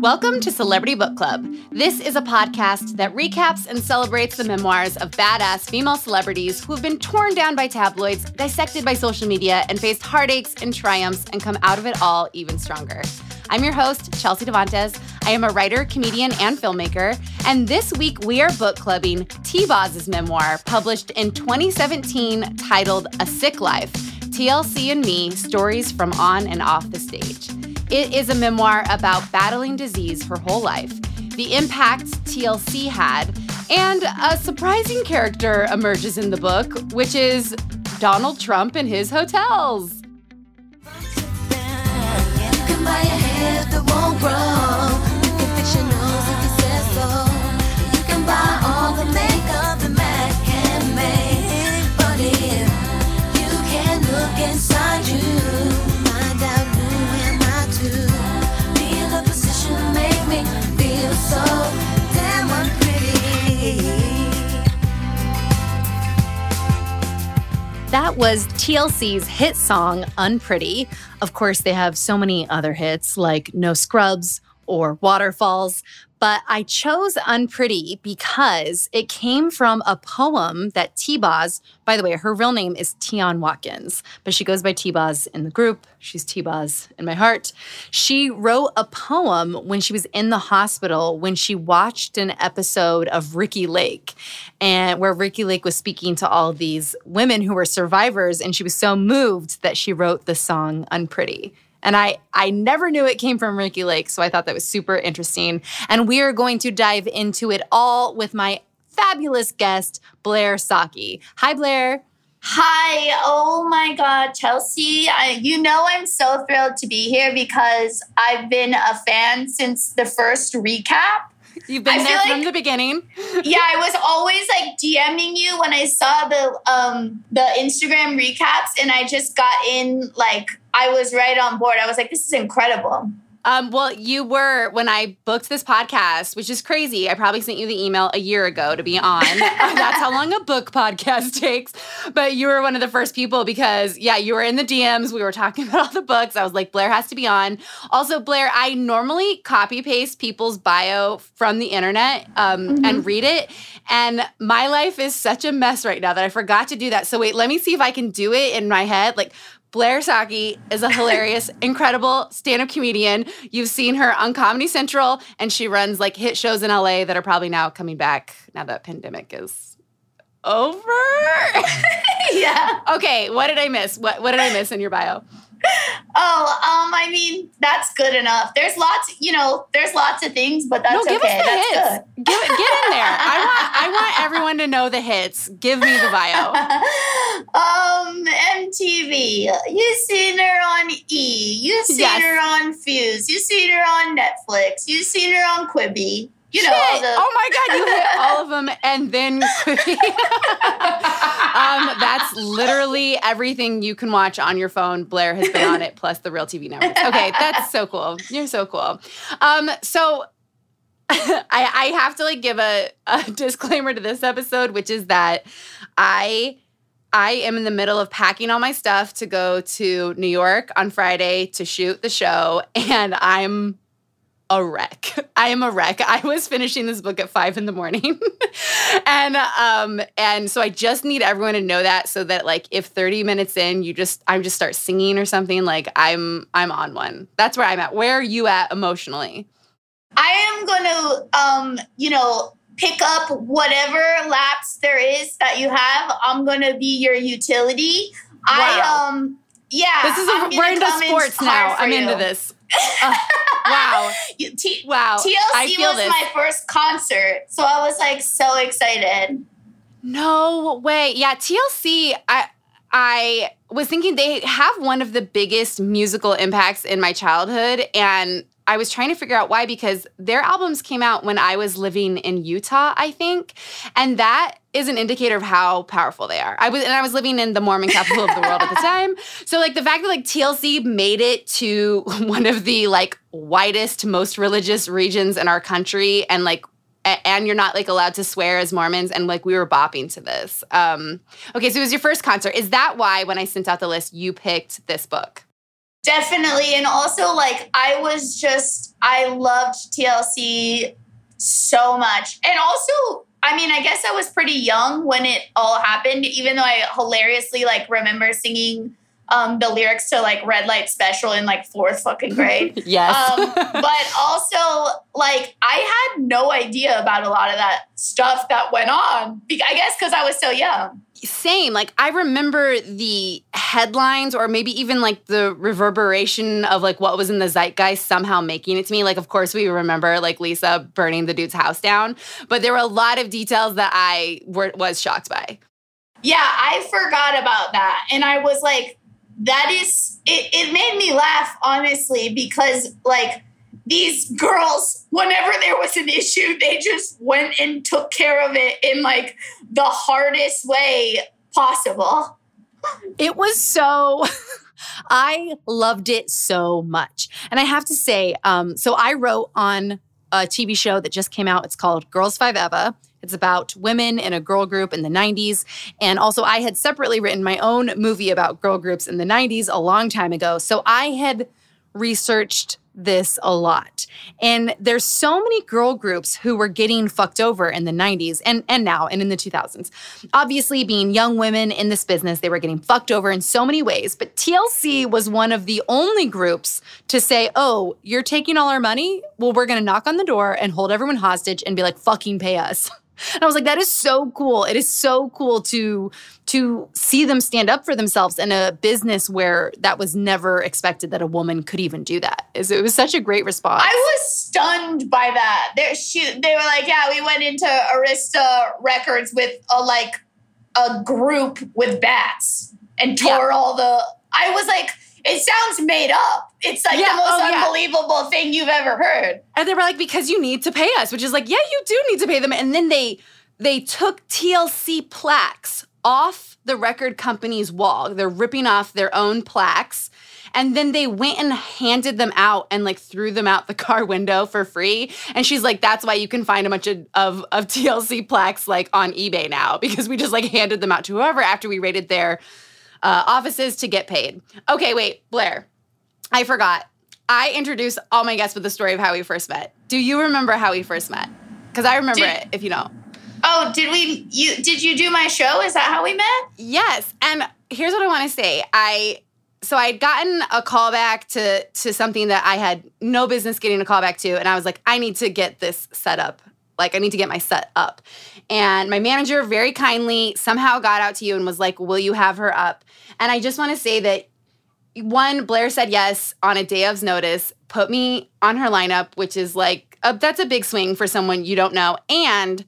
Welcome to Celebrity Book Club. This is a podcast that recaps and celebrates the memoirs of badass female celebrities who have been torn down by tabloids, dissected by social media, and faced heartaches and triumphs and come out of it all even stronger. I'm your host, Chelsea Devantez. I am a writer, comedian, and filmmaker. And this week we are book clubbing T-Boz's memoir, published in 2017, titled A Sick Life TLC and Me Stories from On and Off the Stage. It is a memoir about battling disease her whole life, the impact TLC had, and a surprising character emerges in the book, which is Donald Trump and his hotels. That was TLC's hit song, Unpretty. Of course, they have so many other hits like No Scrubs or Waterfalls, but I chose Unpretty because it came from a poem that T-Boz, by the way, her real name is Tionne Watkins, but she goes by T-Boz in the group. She's T-Boz in my heart. She wrote a poem when she was in the hospital when she watched an episode of Ricki Lake and where Ricki Lake was speaking to all these women who were survivors and she was so moved that she wrote the song Unpretty. And I, I never knew it came from Ricki Lake, so I thought that was super interesting. And we are going to dive into it all with my fabulous guest, Blair Socci. Hi, Blair. Hi. Oh my God, Chelsea. I, you know, I'm so thrilled to be here because I've been a fan since the first recap. You've been I there from like, the beginning. yeah, I was always like DMing you when I saw the um the Instagram recaps and I just got in like I was right on board. I was like, this is incredible. Um, well, you were when I booked this podcast, which is crazy. I probably sent you the email a year ago to be on. That's how long a book podcast takes. But you were one of the first people because, yeah, you were in the DMs. We were talking about all the books. I was like, Blair has to be on. Also, Blair, I normally copy paste people's bio from the internet um, mm-hmm. and read it. And my life is such a mess right now that I forgot to do that. So wait, let me see if I can do it in my head. Like Blair Socci is a hilarious, incredible stand up comedian. You've seen her on Comedy Central, and she runs like hit shows in LA that are probably now coming back now that pandemic is over. yeah. Okay, what did I miss? What, what did I miss in your bio? Oh, um, I mean, that's good enough. There's lots, you know, there's lots of things, but that's no, give okay. us the that's hits. good. Give, get in there. I want, I want everyone to know the hits. Give me the bio. um, MTV. You seen her on E. You seen Yes. her on Fuse. You seen her on Netflix. You seen her on Quibi. You know, the, oh my god, you hit all of them and then um, that's literally everything you can watch on your phone. Blair has been on it, plus the real TV network. Okay, that's so cool. You're so cool. Um, so I, I have to like give a, a disclaimer to this episode, which is that I I am in the middle of packing all my stuff to go to New York on Friday to shoot the show, and I'm a wreck. I am a wreck. I was finishing this book at five in the morning, and um, and so I just need everyone to know that, so that like if thirty minutes in, you just I just start singing or something, like I'm I'm on one. That's where I'm at. Where are you at emotionally? I am going to, um, you know, pick up whatever lapse there is that you have. I'm going to be your utility. Wow. I, um, yeah. This is a, we're into sports now. I'm you. into this. Uh, wow, T- wow. TLC was this. my first concert, so I was like so excited. No way. Yeah, TLC. I I was thinking they have one of the biggest musical impacts in my childhood, and I was trying to figure out why because their albums came out when I was living in Utah, I think, and that is an indicator of how powerful they are. I was and I was living in the Mormon capital of the world at the time. So like the fact that like TLC made it to one of the like whitest most religious regions in our country and like a- and you're not like allowed to swear as Mormons, and like we were bopping to this. Um, okay, so it was your first concert. Is that why when I sent out the list, you picked this book? Definitely. And also, like, I was just, I loved TLC so much. And also, I mean, I guess I was pretty young when it all happened, even though I hilariously, like, remember singing um, the lyrics to, like, Red Light Special in, like, fourth fucking grade. Yes. um, but also, like, I had no idea about a lot of that stuff that went on. I guess because I was so young. Same. Like I remember the headlines or maybe even like the reverberation of like what was in the zeitgeist somehow making it to me. Like of course we remember like Lisa burning the dude's house down, but there were a lot of details that I were, was shocked by. Yeah, I forgot about that. And I was like, that is, it, it made me laugh, honestly, because like these girls, whenever there was an issue, they just went and took care of it in like the hardest way possible. It was so. I loved it so much. And I have to say, um, so I wrote on a TV show that just came out. It's called Girls Five Eva. It's about women in a girl group in the 90s. And also, I had separately written my own movie about girl groups in the 90s a long time ago. So I had researched this a lot. And there's so many girl groups who were getting fucked over in the 90s and, and now and in the 2000s. Obviously, being young women in this business, they were getting fucked over in so many ways. But TLC was one of the only groups to say, oh, you're taking all our money? Well, we're going to knock on the door and hold everyone hostage and be like, fucking pay us. And I was like, that is so cool. It is so cool to to see them stand up for themselves in a business where that was never expected that a woman could even do that. Is it was such a great response. I was stunned by that. They're shoot. They were like, yeah, we went into Arista Records with a like a group with bats and tore all the. I was like, it sounds made up. It's like Yeah, the most oh, yeah. unbelievable thing you've ever heard. And they were like, because you need to pay us, which is like, yeah, you do need to pay them. And then they they took TLC plaques off the record company's wall. They're ripping off their own plaques. And then they went and handed them out and like threw them out the car window for free. And she's like, that's why you can find a bunch of, of, of TLC plaques like on eBay now because we just like handed them out to whoever after we raided their uh, offices to get paid. Okay, wait, Blair, I forgot. I introduced all my guests with the story of how we first met. Do you remember how we first met? Because I remember Did- it, if you know. Oh, did we? You did you do my show? Is that how we met? Yes. And here's what I want to say. I so I'd gotten a callback to to something that I had no business getting a callback to, and I was like, I need to get this set up. Like, I need to get my set up. And my manager very kindly somehow got out to you and was like, Will you have her up? And I just want to say that one, Blair said yes on a day of's notice, put me on her lineup, which is like, a, that's a big swing for someone you don't know. And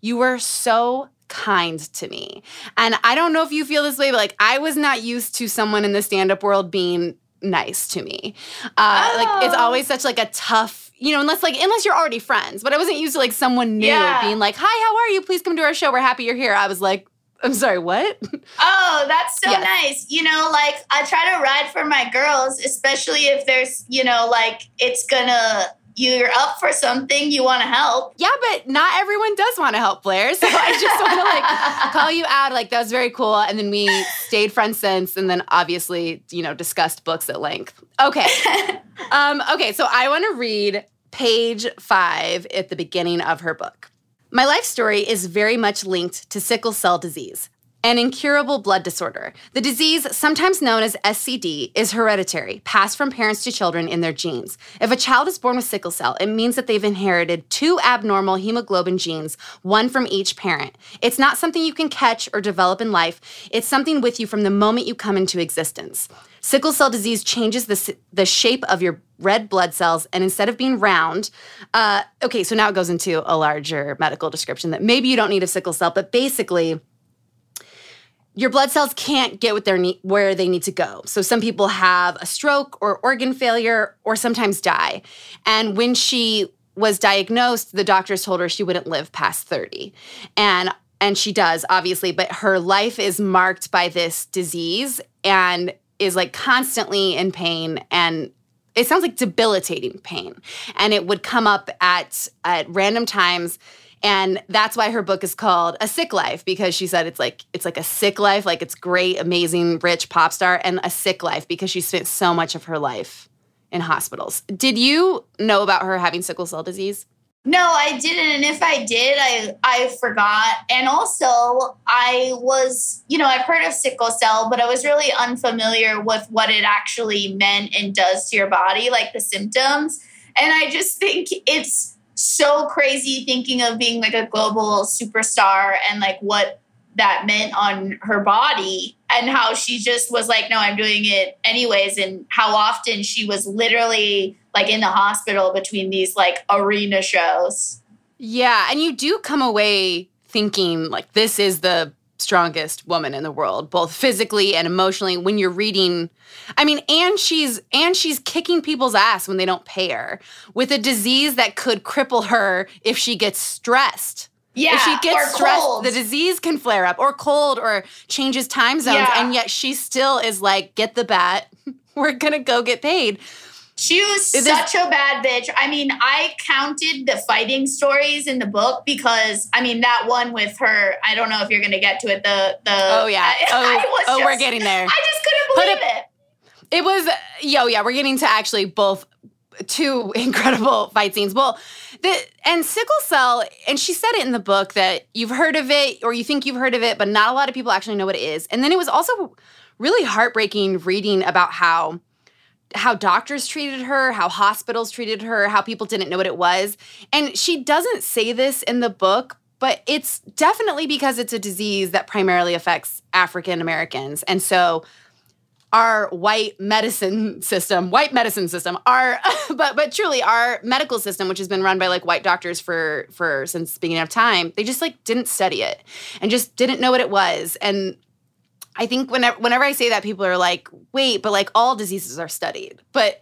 you were so kind to me. And I don't know if you feel this way, but like I was not used to someone in the stand-up world being nice to me. Uh, oh. Like it's oh. always such like a tough, you know, unless like unless you're already friends. But I wasn't used to like someone new yeah. being like, "Hi, how are you? Please come to our show. We're happy you're here." I was like, I'm sorry, what? Oh, that's so yes. nice. You know, like I try to ride for my girls, especially if there's, you know, like it's gonna you're up for something, you want to help. Yeah, but not everyone does want to help, Blair. So I just want to like call you out. Like that was very cool. And then we stayed friends since, and then obviously, you know, discussed books at length. Okay. um, okay, so I want to read page five at the beginning of her book. My life story is very much linked to sickle cell disease an incurable blood disorder. The disease, sometimes known as SCD, is hereditary, passed from parents to children in their genes. If a child is born with sickle cell, it means that they've inherited two abnormal hemoglobin genes, one from each parent. It's not something you can catch or develop in life, it's something with you from the moment you come into existence. Sickle cell disease changes the, the shape of your red blood cells, and instead of being round, uh, okay, so now it goes into a larger medical description that maybe you don't need a sickle cell, but basically, your blood cells can't get what they're where they need to go. So some people have a stroke or organ failure or sometimes die. And when she was diagnosed, the doctors told her she wouldn't live past 30. And and she does obviously, but her life is marked by this disease and is like constantly in pain and it sounds like debilitating pain. And it would come up at at random times and that's why her book is called a sick life because she said it's like it's like a sick life like it's great amazing rich pop star and a sick life because she spent so much of her life in hospitals did you know about her having sickle cell disease no i didn't and if i did i i forgot and also i was you know i've heard of sickle cell but i was really unfamiliar with what it actually meant and does to your body like the symptoms and i just think it's so crazy thinking of being like a global superstar and like what that meant on her body and how she just was like no i'm doing it anyways and how often she was literally like in the hospital between these like arena shows yeah and you do come away thinking like this is the strongest woman in the world, both physically and emotionally. When you're reading, I mean, and she's and she's kicking people's ass when they don't pay her with a disease that could cripple her if she gets stressed. Yeah, if she gets stressed, cold. the disease can flare up, or cold, or changes time zones, yeah. and yet she still is like, "Get the bat, we're gonna go get paid." She was such a bad bitch. I mean, I counted the fighting stories in the book because I mean that one with her. I don't know if you're going to get to it. The the oh yeah I, oh I oh just, we're getting there. I just couldn't believe it, it. It was yo yeah. We're getting to actually both two incredible fight scenes. Well, the and sickle cell, and she said it in the book that you've heard of it or you think you've heard of it, but not a lot of people actually know what it is. And then it was also really heartbreaking reading about how how doctors treated her, how hospitals treated her, how people didn't know what it was. And she doesn't say this in the book, but it's definitely because it's a disease that primarily affects African Americans. And so our white medicine system, white medicine system, our but but truly our medical system, which has been run by like white doctors for for since beginning of time, they just like didn't study it and just didn't know what it was. And I think whenever whenever I say that, people are like, wait, but like all diseases are studied. But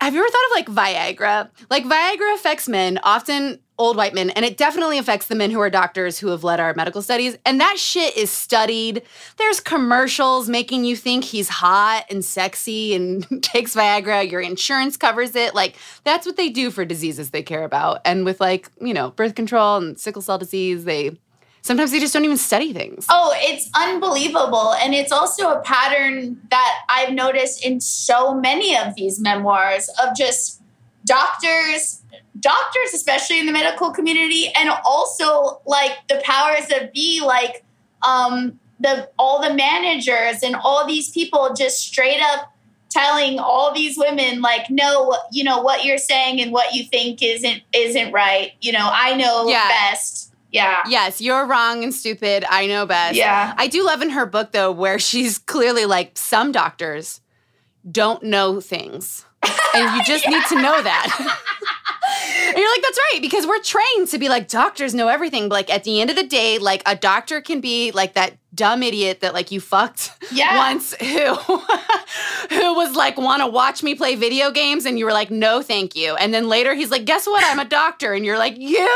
have you ever thought of like Viagra? Like Viagra affects men, often old white men, and it definitely affects the men who are doctors who have led our medical studies. And that shit is studied. There's commercials making you think he's hot and sexy and takes Viagra. Your insurance covers it. Like that's what they do for diseases they care about. And with like, you know, birth control and sickle cell disease, they Sometimes they just don't even study things. Oh, it's unbelievable. And it's also a pattern that I've noticed in so many of these memoirs of just doctors, doctors, especially in the medical community, and also like the powers that be, like, um, the all the managers and all these people just straight up telling all these women like no you know what you're saying and what you think isn't isn't right you know i know Yeah. best yeah Yes, you're wrong and stupid. I know best. Yeah. I do love in her book though, where she's clearly like, some doctors don't know things. And you just need to know that. and you're like, that's right, because we're trained to be like, doctors know everything. But like at the end of the day, like a doctor can be like that dumb idiot that like you fucked Yeah. once who who was like want to watch me play video games and you were like no thank you and then later he's like guess what i'm a doctor and you're like you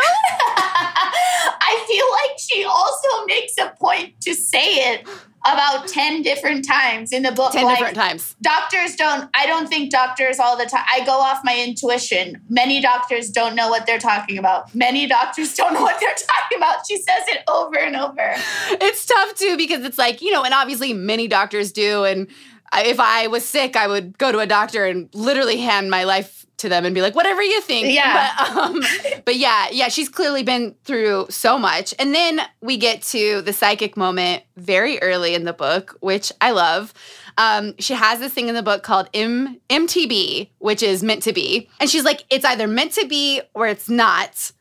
I feel like she also makes a point to say it about 10 different times in the book. 10 like, different times Doctors don't, I don't think doctors all the time, I go off my intuition. Many doctors don't know what they're talking about. Many doctors don't know what they're talking about. She says it over and over. it's tough too because it's like you know and obviously many doctors do and if i was sick i would go to a doctor and literally hand my life to them and be like whatever you think. Yeah. but, um, but yeah yeah she's clearly been through so much. And then we get to the psychic moment very early in the book which i love. Um, she has this thing in the book called M- mtb which is meant to be. And she's like it's either meant to be or it's not.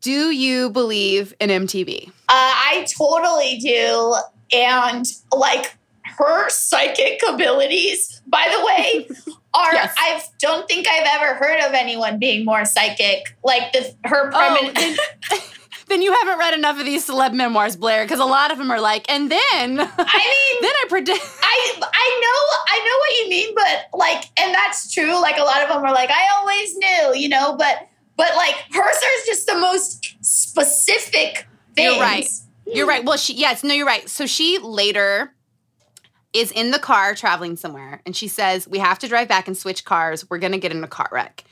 Do you believe in mtb Uh, I totally do. And like her psychic abilities, by the way, are Yes. I don't think I've ever heard of anyone being more psychic. Like the her Oh, then, then you haven't read enough of these celeb memoirs, Blair, because a lot of them are like, and then, I mean, then I predict. I I know I know what you mean, but like, and that's true. Like a lot of them are like, I always knew, you know, but but like hers are just the most specific things. You're right. You're right. Well, she yes, no, you're right. So she later is in the car traveling somewhere, and she says, "We have to drive back and switch cars. We're gonna get in a car wreck."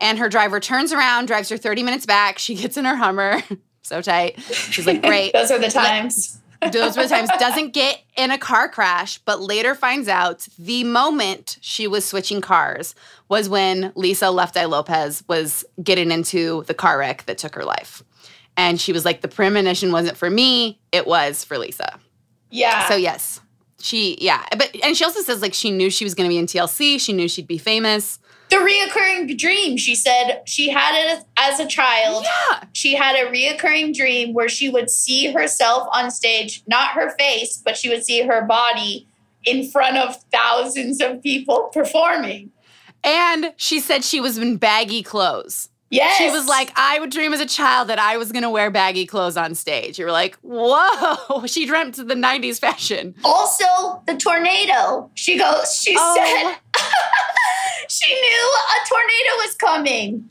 And her driver turns around, drives her 30 minutes back. She gets in her Hummer, so tight. She's like, "Great." Those are the times. those were the times doesn't get in a car crash but later finds out the moment she was switching cars was when lisa left eye Lopes was getting into the car wreck that took her life and she was like the premonition wasn't for me it was for lisa Yeah. so yes she yeah but and she also says like she knew she was going to be in tlc she knew she'd be famous the reoccurring dream, she said she had it as a child. yeah She had a reoccurring dream where she would see herself on stage, not her face, but she would see her body in front of thousands of people performing. and she said she was in baggy clothes Yes. She was like, I would dream as a child that I was going to wear baggy clothes on stage. You were like, whoa. She dreamt the 90s fashion. also the tornado. She goes, she Oh. said she knew a tornado was coming.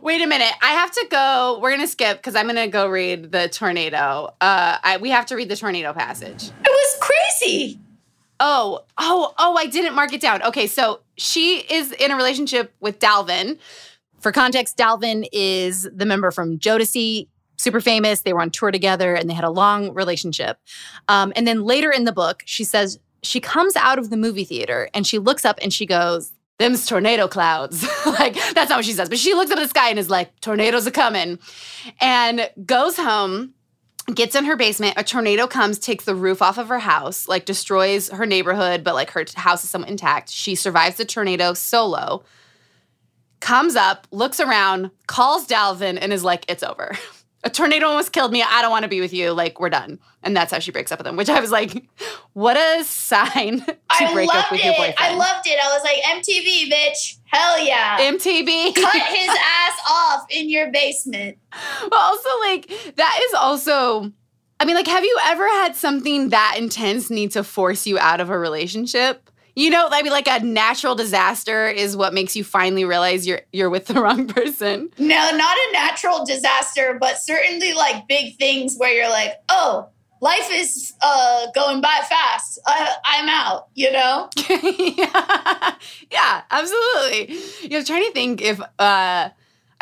Wait a minute. I have to go. We're going to skip because I'm going to go read the tornado. Uh, I, we have to read the tornado passage. It was crazy. Oh, oh, oh, I didn't mark it down. Okay, so she is in a relationship with Dalvin. For context, Dalvin is the member from Jodeci, super famous. They were on tour together and they had a long relationship. Um, and then later in the book, she says she comes out of the movie theater and she looks up and she goes, Them's tornado clouds. like, that's not what she says, but she looks up at the sky and is like, Tornadoes are coming. And goes home gets in her basement. A tornado comes, takes the roof off of her house, like destroys her neighborhood, but like her house is somewhat intact. She survives the tornado solo, comes up, looks around, calls Dalvin, and is like, it's over. A tornado almost killed me. I don't want to be with you. Like, we're done. And that's how she breaks up with him, which I was like, what a sign to I break up with it. your boyfriend. I loved it. I was like, MTB, bitch. Hell yeah. MTB. Cut his ass off in your basement. But also, like, that is also, I mean, like, have you ever had something that intense need to force you out of a relationship? You know, I mean, like a natural disaster is what makes you finally realize you're you're with the wrong person. No, not a natural disaster, but certainly like big things where you're like, oh, life is uh, going by fast. I, I'm out, you know? yeah. yeah, absolutely. You know, trying to think if uh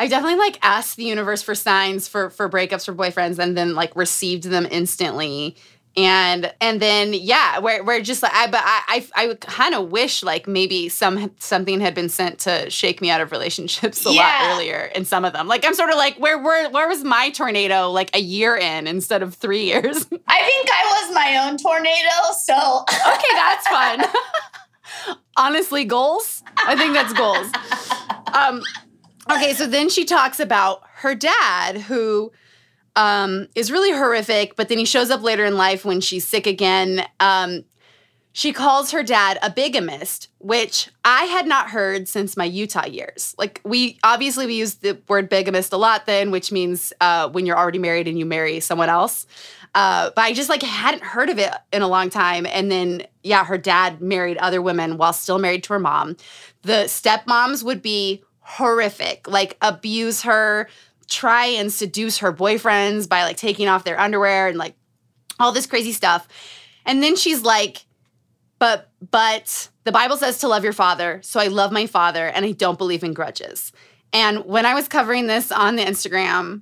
I definitely like asked the universe for signs for for breakups for boyfriends and then like received them instantly. And and then yeah we're, we're just like i but i i, I kind of wish like maybe some something had been sent to shake me out of relationships a Yeah. lot earlier in some of them. Like i'm sort of like where where where was my tornado like a year in instead of three years? I think I was my own tornado, so. Okay that's fun. Honestly goals? I think that's goals. Um okay so then she talks about her dad who um, is really horrific, but then he shows up later in life when she's sick again. Um, she calls her dad a bigamist, which I had not heard since my Utah years. Like we obviously we use the word bigamist a lot then, which means uh, when you're already married and you marry someone else. Uh, but I just like hadn't heard of it in a long time. And then yeah, her dad married other women while still married to her mom. The stepmoms would be horrific, like abuse her, try and seduce her boyfriends by like taking off their underwear and like all this crazy stuff. And then she's like, but but the Bible says to love your father, so I love my father and I don't believe in grudges. And when I was covering this on the Instagram,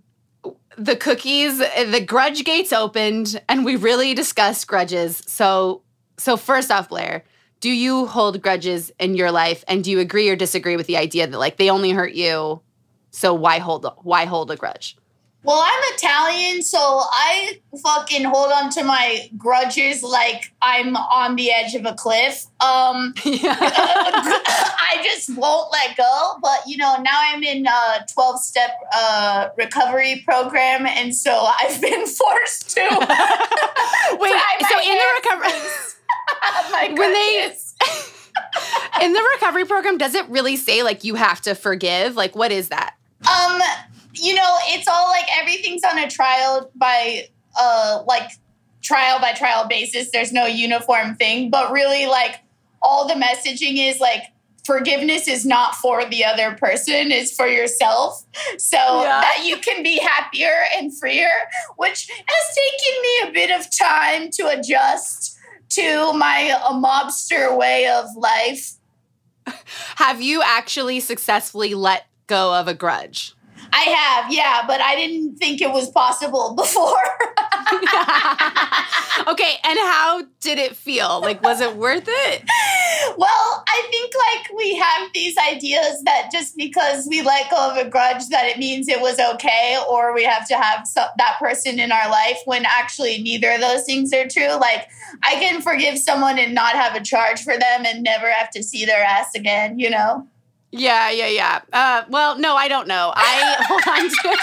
the cookies, the grudge gates opened and we really discussed grudges. So so first off, Blair, do you hold grudges in your life and do you agree or disagree with the idea that like they only hurt you? So why hold why hold a grudge? Well, I'm Italian, so I fucking hold on to my grudges like I'm on the edge of a cliff. Um, yeah. I just won't let go. But you know, now I'm in a 12 step uh, recovery program, and so I've been forced to. Wait, so in the recovery my when they in the recovery program does it really say like you have to forgive? Like what is that? Um, you know, it's all like everything's on a trial by uh like trial by trial basis. There's no uniform thing, but really like all the messaging is like forgiveness is not for the other person, it's for yourself. So Yeah. that you can be happier and freer, which has taken me a bit of time to adjust to my mobster way of life. Have you actually successfully let go of a grudge? I have, yeah, but I didn't think it was possible before. okay, and how did it feel? Like was it worth it? well, I think like we have these ideas that just because we let go of a grudge that it means it was okay or we have to have so- that person in our life when actually neither of those things are true. Like I can forgive someone and not have a charge for them and never have to see their ass again, you know? Yeah, yeah, yeah. Uh, well, no, I don't know. I hold on to.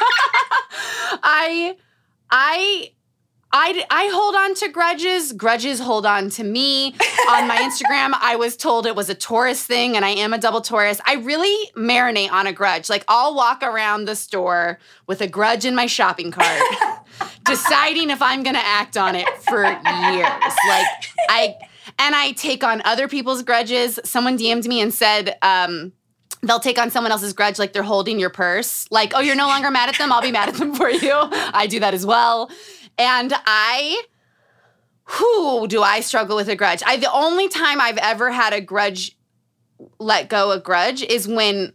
I, I, I, I hold on to grudges. Grudges hold on to me. On my Instagram, I was told it was a Taurus thing, and I am a double Taurus. I really marinate on a grudge. Like I'll walk around the store with a grudge in my shopping cart, deciding if I'm gonna act on it for years. Like I. And I take on other people's grudges. Someone DM'd me and said, um, they'll take on someone else's grudge like they're holding your purse. Like, oh, you're no longer mad at them. I'll be mad at them for you. I do that as well. And I, who do I struggle with a grudge? I the only time I've ever had a grudge let go a grudge is when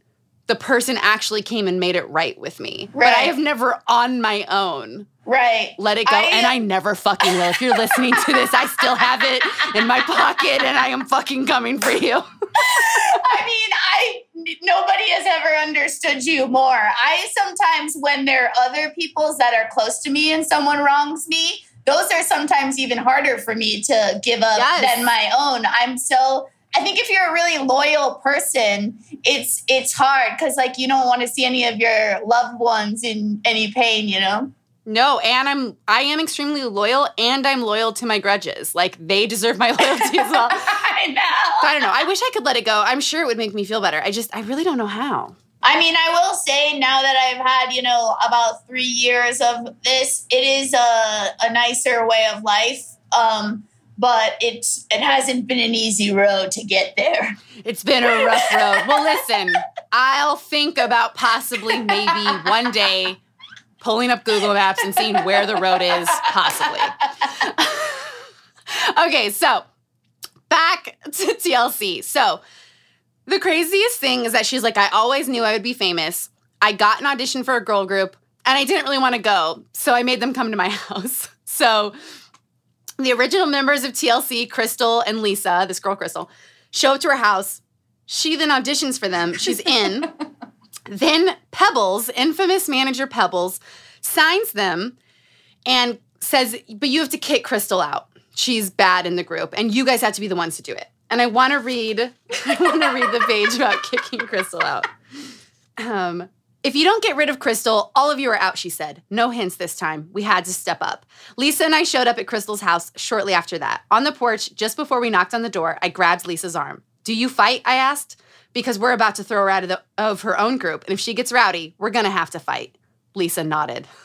the person actually came and made it right with me. But I have never on my own Right. let it go. I- and I never fucking will. If you're listening to this, I still have it in my pocket and I am fucking coming for you. I mean, I nobody has ever understood you more. I sometimes when there are other people's that are close to me and someone wrongs me, those are sometimes even harder for me to give up Yes. than my own. I'm so I think if you're a really loyal person, it's it's hard because like you don't want to see any of your loved ones in any pain, you know? No, and I'm I am extremely loyal and I'm loyal to my grudges. Like they deserve my loyalty as well. I know. I don't know. I wish I could let it go. I'm sure it would make me feel better. I just I really don't know how. I mean, I will say now that I've had, you know, about three years of this, it is a, a nicer way of life. Um, but it's it hasn't been an easy road to get there. It's been a rough road. Well, listen, I'll think about possibly maybe one day pulling up Google Maps and seeing where the road is, possibly. okay, so back to TLC. So the craziest thing is that she's like, I always knew I would be famous. I got an audition for a girl group and I didn't really want to go. So I made them come to my house. So the original members of TLC, Crystal and Lisa, this girl Crystal, show up to her house. She then auditions for them. She's in. then Pebbles, infamous manager Pebbles, signs them and says, But you have to kick Crystal out. She's bad in the group, and you guys have to be the ones to do it. And I want to read, I want to read the page about kicking Crystal out. Um, if you don't get rid of Crystal, all of you are out, she said. No hints this time. We had to step up. Lisa and I showed up at Crystal's house shortly after that. On the porch, just before we knocked on the door, I grabbed Lisa's arm. Do you fight? I asked. Because we're about to throw her out of, the, of her own group, and if she gets rowdy, we're gonna have to fight. Lisa nodded.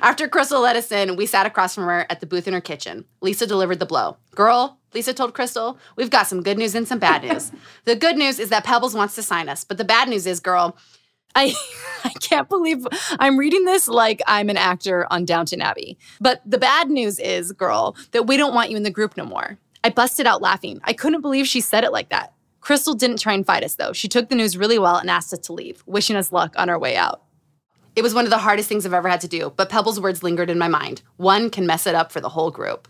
After Crystal let us in, we sat across from her at the booth in her kitchen. Lisa delivered the blow. Girl, Lisa told Crystal, we've got some good news and some bad news. the good news is that Pebbles wants to sign us, but the bad news is, girl, I I can't believe I'm reading this like I'm an actor on Downton Abbey. But the bad news is, girl, that we don't want you in the group no more. I busted out laughing. I couldn't believe she said it like that. Crystal didn't try and fight us though. She took the news really well and asked us to leave, wishing us luck on our way out. It was one of the hardest things I've ever had to do, but Pebbles' words lingered in my mind. One can mess it up for the whole group.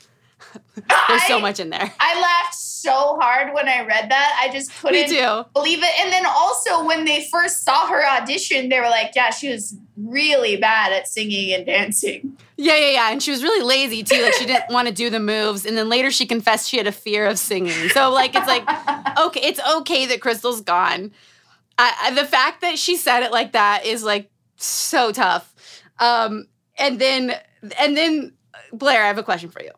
There's so much in there. I laughed so hard when I read that. I just couldn't believe it. And then also when they first saw her audition, they were like, "Yeah, she was really bad at singing and dancing." Yeah, yeah, yeah. And she was really lazy too. Like she didn't want to do the moves. And then later she confessed she had a fear of singing. So like it's like okay, it's okay that Crystal's gone. I, I, the fact that she said it like that is like so tough. Um, and then and then Blair, I have a question for you.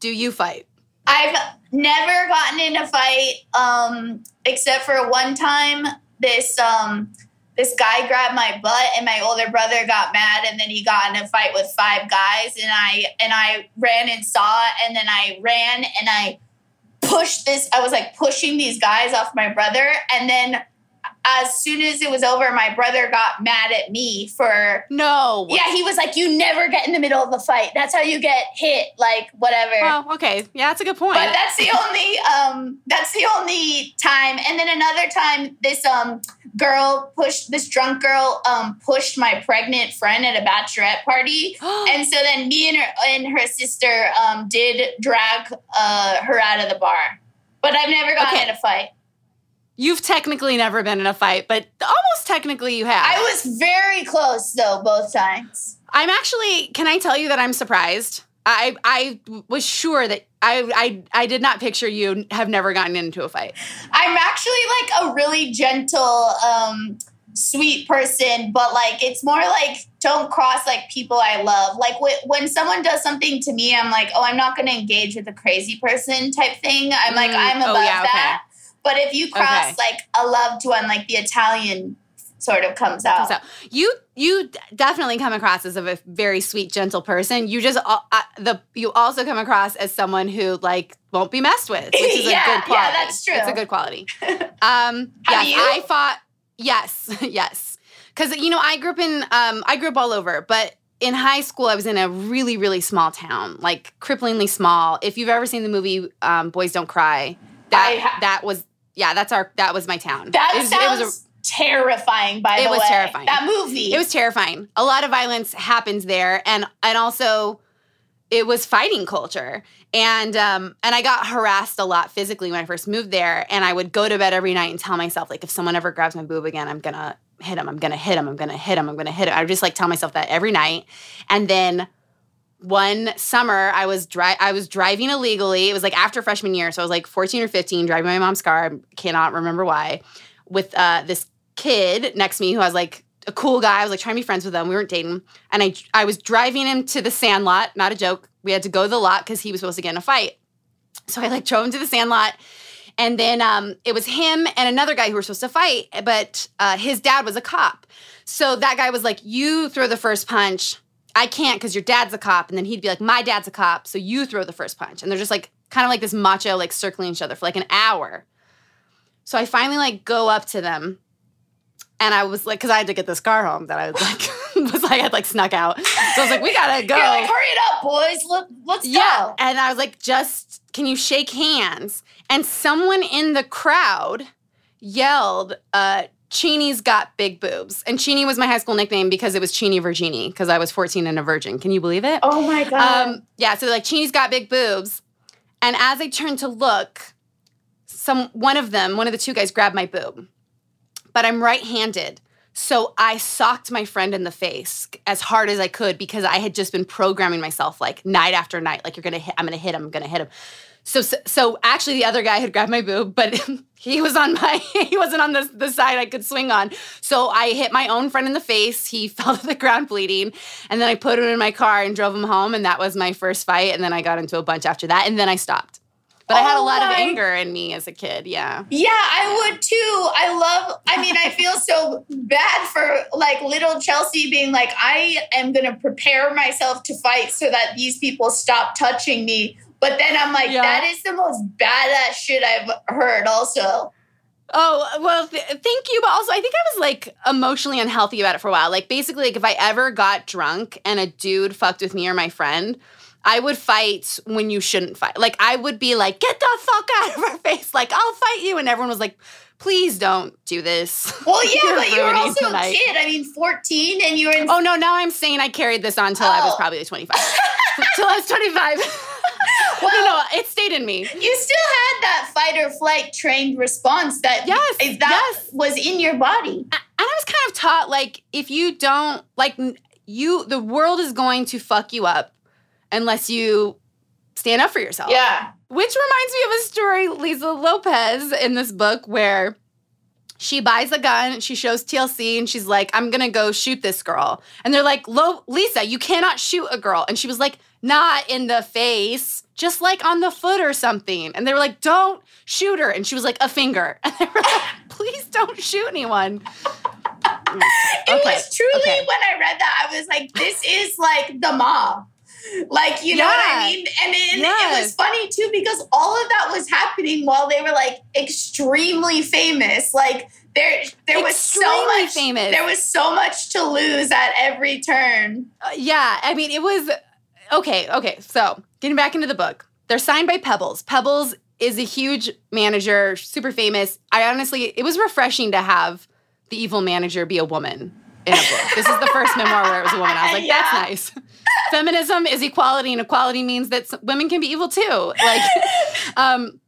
Do you fight? I've never gotten in a fight, um, except for one time. This um, this guy grabbed my butt, and my older brother got mad, and then he got in a fight with five guys, and I and I ran and saw it, and then I ran and I pushed this. I was like pushing these guys off my brother, and then as soon as it was over, my brother got mad at me for No. yeah. He was like, "You never get in the middle of a fight. That's how you get hit. Like whatever." Well, okay. Yeah, that's a good point. But that's the only um that's the only time. And then another time this um girl pushed this drunk girl um pushed my pregnant friend at a bachelorette party. and so then me and her and her sister um did drag uh her out of the bar. But I've never gotten Okay. in a fight. You've technically never been in a fight, but almost technically you have. I was very close though both times. I'm actually. Can I tell you that I'm surprised? I I was sure that I I I did not picture you have never gotten into a fight. I'm actually like a really gentle, um, sweet person, but like it's more like don't cross like people I love. Like wh- when someone does something to me, I'm like, oh, I'm not going to engage with a crazy person type thing. I'm like, Mm, I'm oh, above yeah, okay. But if you cross Okay. like a loved one, like the Italian sort of comes out. So you you definitely come across as a very sweet, gentle person. You just uh, uh, the you also come across as someone who like won't be messed with, which is Yeah, a good yeah, quality. that's true. It's a good quality. Um, yes, you? I fought. Yes, yes, because you know I grew up in um, I grew up all over, but in high school I was in a really really small town, like cripplingly small. If you've ever seen the movie um, Boys Don't Cry, that ha- that was yeah, that's our that was my town. That It was- it sounds was a- terrifying. By It the was way, terrifying. That movie. it was terrifying. A lot of violence happens there, and and also it was fighting culture. And um and I got harassed a lot physically when I first moved there. And I would go to bed every night and tell myself like, if someone ever grabs my boob again, I'm gonna hit him. I'm gonna hit him. I'm gonna hit him. I'm gonna hit him. I would just like tell myself that every night. And then one summer I was dri- I was driving illegally. It was like after freshman year, so I was like 14 or 15, driving my mom's car. I cannot remember why. With uh, this kid next to me who I was like a cool guy. I was like trying to be friends with him. We weren't dating, and I I was driving him to the sand lot. Not a joke. We had to go to the lot because he was supposed to get in a fight. So I like drove him to the sand lot. And then um, it was him and another guy who were supposed to fight, but uh, his dad was a cop. So that guy was like, You throw the first punch. I can't because your dad's a cop. And then he'd be like, My dad's a cop. So you throw the first punch. And they're just like, kind of like this macho, like circling each other for like an hour. So I finally like go up to them and I was like, because I had to get this car home that I was like, was like, I had like snuck out. So I was like, we gotta go. You're like, hurry it up, boys. Let, let's Yeah. go. And I was like, just can you shake hands? And someone in the crowd yelled, uh, Cheeny's got big boobs. And Cheeny was my high school nickname because it was Cheeny Virginie because I was 14 and a virgin. Can you believe it? Oh my god. Um, yeah, so like Cheeny's got big boobs. And as I turned to look, some one of them, one of the two guys grabbed my boob. But I'm right-handed. So I socked my friend in the face as hard as I could because I had just been programming myself like night after night, like you're gonna hit, I'm gonna hit him, I'm gonna hit him. So, so, so actually the other guy had grabbed my boob, but he was on my, he wasn't on the, the side I could swing on. So I hit my own friend in the face. He fell to the ground bleeding. And then I put him in my car and drove him home. And that was my first fight. And then I got into a bunch after that. And then I stopped. But I had a Oh lot of anger in me as a kid. Yeah. Yeah, I would too. I love, I mean, I feel so bad for like little Chelsea being like, I am going to prepare myself to fight so that these people stop touching me. But then I'm like, Yeah. that is the most badass shit I've heard, also. Oh, well, th- thank you. But also, I think I was like emotionally unhealthy about it for a while. Like, basically, like if I ever got drunk and a dude fucked with me or my friend, I would fight when you shouldn't fight. Like, I would be like, get the fuck out of our face. Like, I'll fight you. And everyone was like, please don't do this. Well, yeah, but you were also the a kid. I mean, 14 and you were in. Oh, no, now I'm saying I carried this on till I was Oh. probably 25. till I was 25. no, no, it stayed in me. You still had that fight or flight trained response that Yes, that yes. was in your body. and I was kind of taught like if you don't like you the world is going to fuck you up unless you stand up for yourself. Yeah. Which reminds me of a story Lisa Lopes in this book where she buys a gun, she shows TLC and she's like I'm to go shoot this girl. And they're like, "Lo- "Lisa, you cannot shoot a girl." And she was like, "Not in the face, just like on the foot or something." And they were like, "Don't shoot her." And she was like, "A finger." And they were like, "Please don't shoot anyone." It Okay, was truly okay. when I read that, I was like, this is like the mob. Like, you know what I mean? And it, it was funny too because all of that was happening while they were like extremely famous. Like there there was so much famous. there was so much to lose at every turn. Uh, yeah, I mean, it was okay. Okay, so getting back into the book, they're signed by Pebbles. Pebbles is a huge manager, super famous. I honestly, it was refreshing to have the evil manager be a woman in a book. this is the first memoir where it was a woman. I was like, Yeah. that's nice. Feminism is equality, and equality means that women can be evil too. Like, um,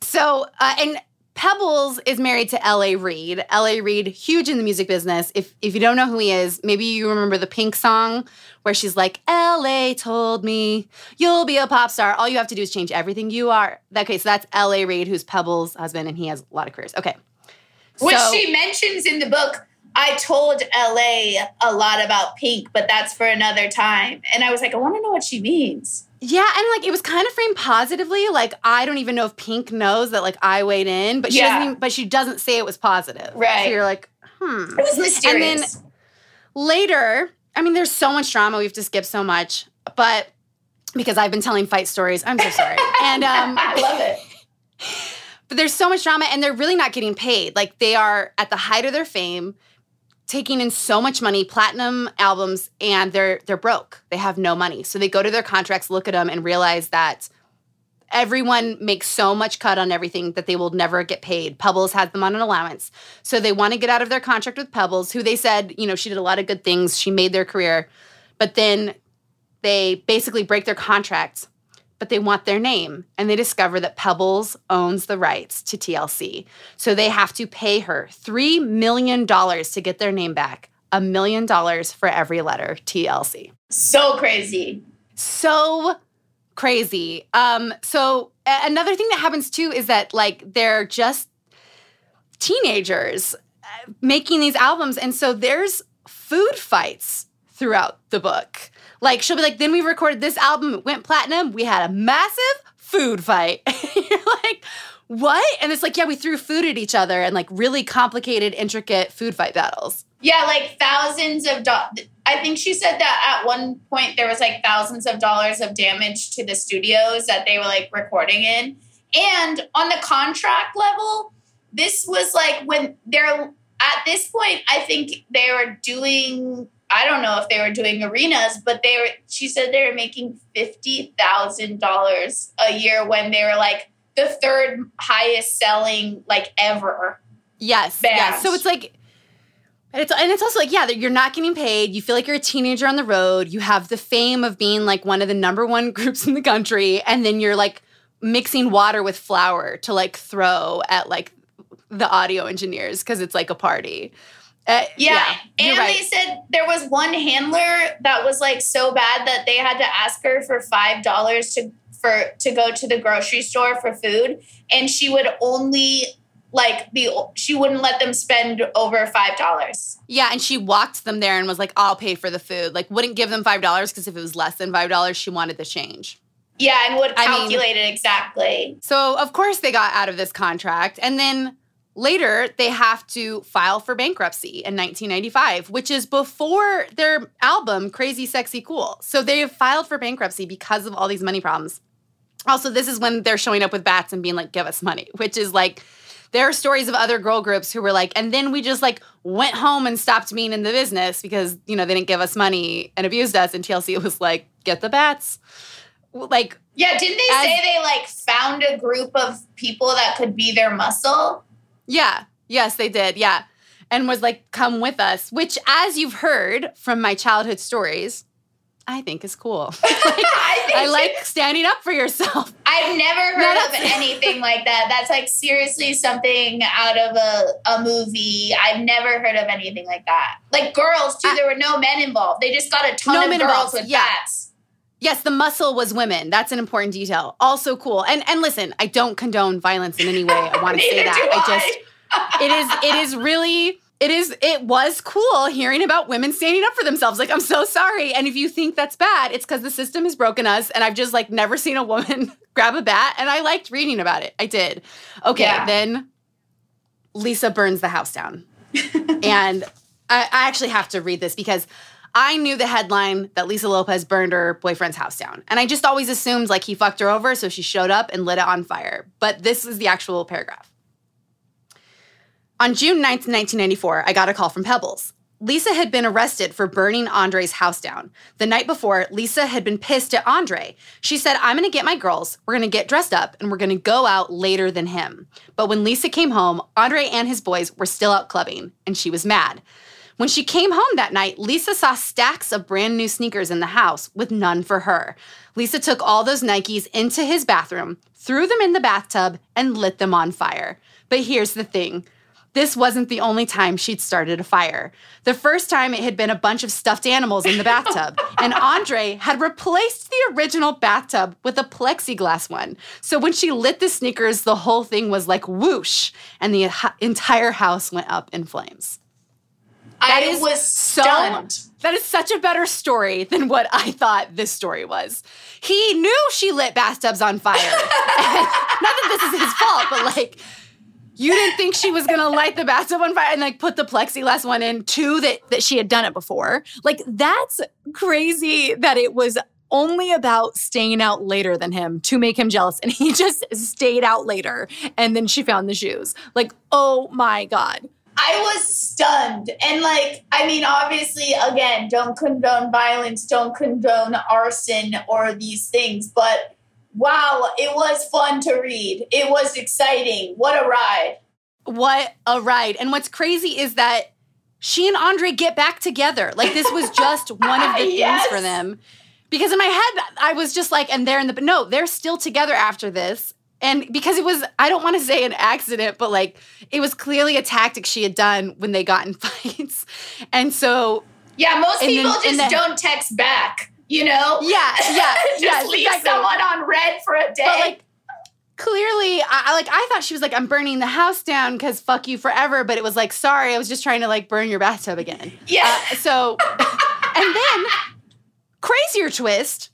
so uh, and Pebbles is married to L.A. Reid. L.A. Reid, huge in the music business. If if you don't know who he is, maybe you remember the Pink song where she's like, "L.A. told me you'll be a pop star. All you have to do is change everything you are." Okay, so that's L.A. Reid, who's Pebbles' husband, and he has a lot of careers. Okay, Which So- she mentions in the book. I told LA a lot about Pink, but that's for another time. And I was like, I want to know what she means. Yeah, and like it was kind of framed positively. Like I don't even know if Pink knows that like I weighed in, but she Yeah. doesn't. Even, but she doesn't say it was positive. Right. So you're like, hmm. It was mysterious. Later, I mean, there's so much drama. We have to skip so much, but because I've been telling fight stories, I'm so sorry. and um, I love it. but there's so much drama, and they're really not getting paid. Like they are at the height of their fame, taking in so much money, platinum albums, and they're they're broke. They have no money, so they go to their contracts, look at them, and realize that everyone makes so much cut on everything that they will never get paid. Pebbles has them on an allowance, so they want to get out of their contract with Pebbles, who they said, you know, she did a lot of good things, she made their career, but then they basically break their contracts but they want their name and they discover that Pebbles owns the rights to TLC. So they have to pay her $3 million to get their name back, a million dollars for every letter TLC. So crazy. So crazy. Um, so a- another thing that happens too is that like they're just teenagers uh, making these albums. And so there's food fights throughout the book. Like she'll be like, then we recorded this album, it went platinum. We had a massive food fight. You're like, what? And it's like, yeah, we threw food at each other and like really complicated, intricate food fight battles. Yeah, like thousands of dollars. I think she said that at one point there was like thousands of dollars of damage to the studios that they were like recording in. And on the contract level, this was like when they're at this point, I think they were doing I don't know if they were doing arenas, but they were she said they were making fifty thousand dollars a year when they were like the third highest selling like ever. Yes, band. yes. So it's like, and it's and it's also like, yeah, you're not getting paid. You feel like you're a teenager on the road. You have the fame of being like one of the number one groups in the country, and then you're like mixing water with flour to like throw at like the audio engineers because it's like a party. Uh, Yeah, you're and right. they said there was one handler that was like so bad that they had to ask her for five dollars to for to go to the grocery store for food, and she would only like the she wouldn't let them spend over five dollars. Yeah, and she walked them there and was like, "I'll pay for the food." Like, wouldn't give them five dollars because if it was less than five dollars, she wanted the change. Yeah, and would I mean- calculate it exactly. So of course they got out of this contract, and then later they have to file for bankruptcy in 1995, which is before their album Crazy Sexy Cool. So they have filed for bankruptcy because of all these money problems. Also, this is when they're showing up with bats and being like, "Give us money," which is like. There are stories of other girl groups who were like, and then we just like went home and stopped being in the business because, you know, they didn't give us money and abused us. And TLC was like, get the bats. Like, Yeah, didn't they As- say they like found a group of people that could be their muscle? Yeah. Yes, they did. Yeah. And was like, come with us, which, as you've heard from my childhood stories, I think is cool. I, think I like standing up for yourself. I've never No, heard of anything like that. That's like seriously something out of a, a movie. I've never heard of anything like that. Like girls too. I- there were no men involved. They just got a ton No of girls involved, with yeah. bats. Yes, the muscle was women. That's an important detail. Also cool. And and listen, I don't condone violence in any way. I want to say that. do I just it is it is really it is it was cool hearing about women standing up for themselves like i'm so sorry and if you think that's bad it's because the system has broken us and i've just like never seen a woman grab a bat and i liked reading about it i did okay Yeah. then lisa burns the house down and I, I actually have to read this because I knew the headline that Lisa Lopes burned her boyfriend's house down. And I just always assumed like he fucked her over, so she showed up and lit it on fire. But this is the actual paragraph. On June 9th, 1994, I got a call from Pebbles. Lisa had been arrested for burning Andre's house down. The night before, Lisa had been pissed at Andre. She said, I'm gonna get my girls, we're gonna get dressed up, and we're gonna go out later than him. But when Lisa came home, Andre and his boys were still out clubbing, and she was mad. When she came home that night, Lisa saw stacks of brand new sneakers in the house with none for her. Lisa took all those Nikes into his bathroom, threw them in the bathtub, and lit them on fire. But here's the thing this wasn't the only time she'd started a fire. The first time it had been a bunch of stuffed animals in the bathtub, and Andre had replaced the original bathtub with a plexiglass one. So when she lit the sneakers, the whole thing was like whoosh, and the entire house went up in flames. That I is was so- That is such a better story than what I thought this story was. He knew she lit bathtubs on fire. And not that this is his fault, but like, you didn't think she was gonna light the bathtub on fire and like put the plexiglass one in too that that she had done it before. Like that's crazy that it was only about staying out later than him to make him jealous and he just stayed out later and then she found the shoes. Like, "Oh my god." I was stunned. And like, I mean, obviously, again, don't condone violence, don't condone arson or these things, but wow, it was fun to read. It was exciting. What a ride. what a ride. And what's crazy is that she and Andre get back together. Like this was just one of the Yes. things for them. Because in my head, I was just like, and they're in the, no, they're still together after this. And because it was, I don't want to say an accident, but like it was clearly a tactic she had done when they got in fights. And so, Yeah, most And then- people just then- don't text back, you know? yeah, yeah, just yeah, leave exactly. someone on red for a day. But like, clearly, I, I like I thought she was like, I'm burning the house down because fuck you forever. But it was like, sorry, I was just trying to like burn your bathtub again. yeah. Uh, so, and then crazier twist.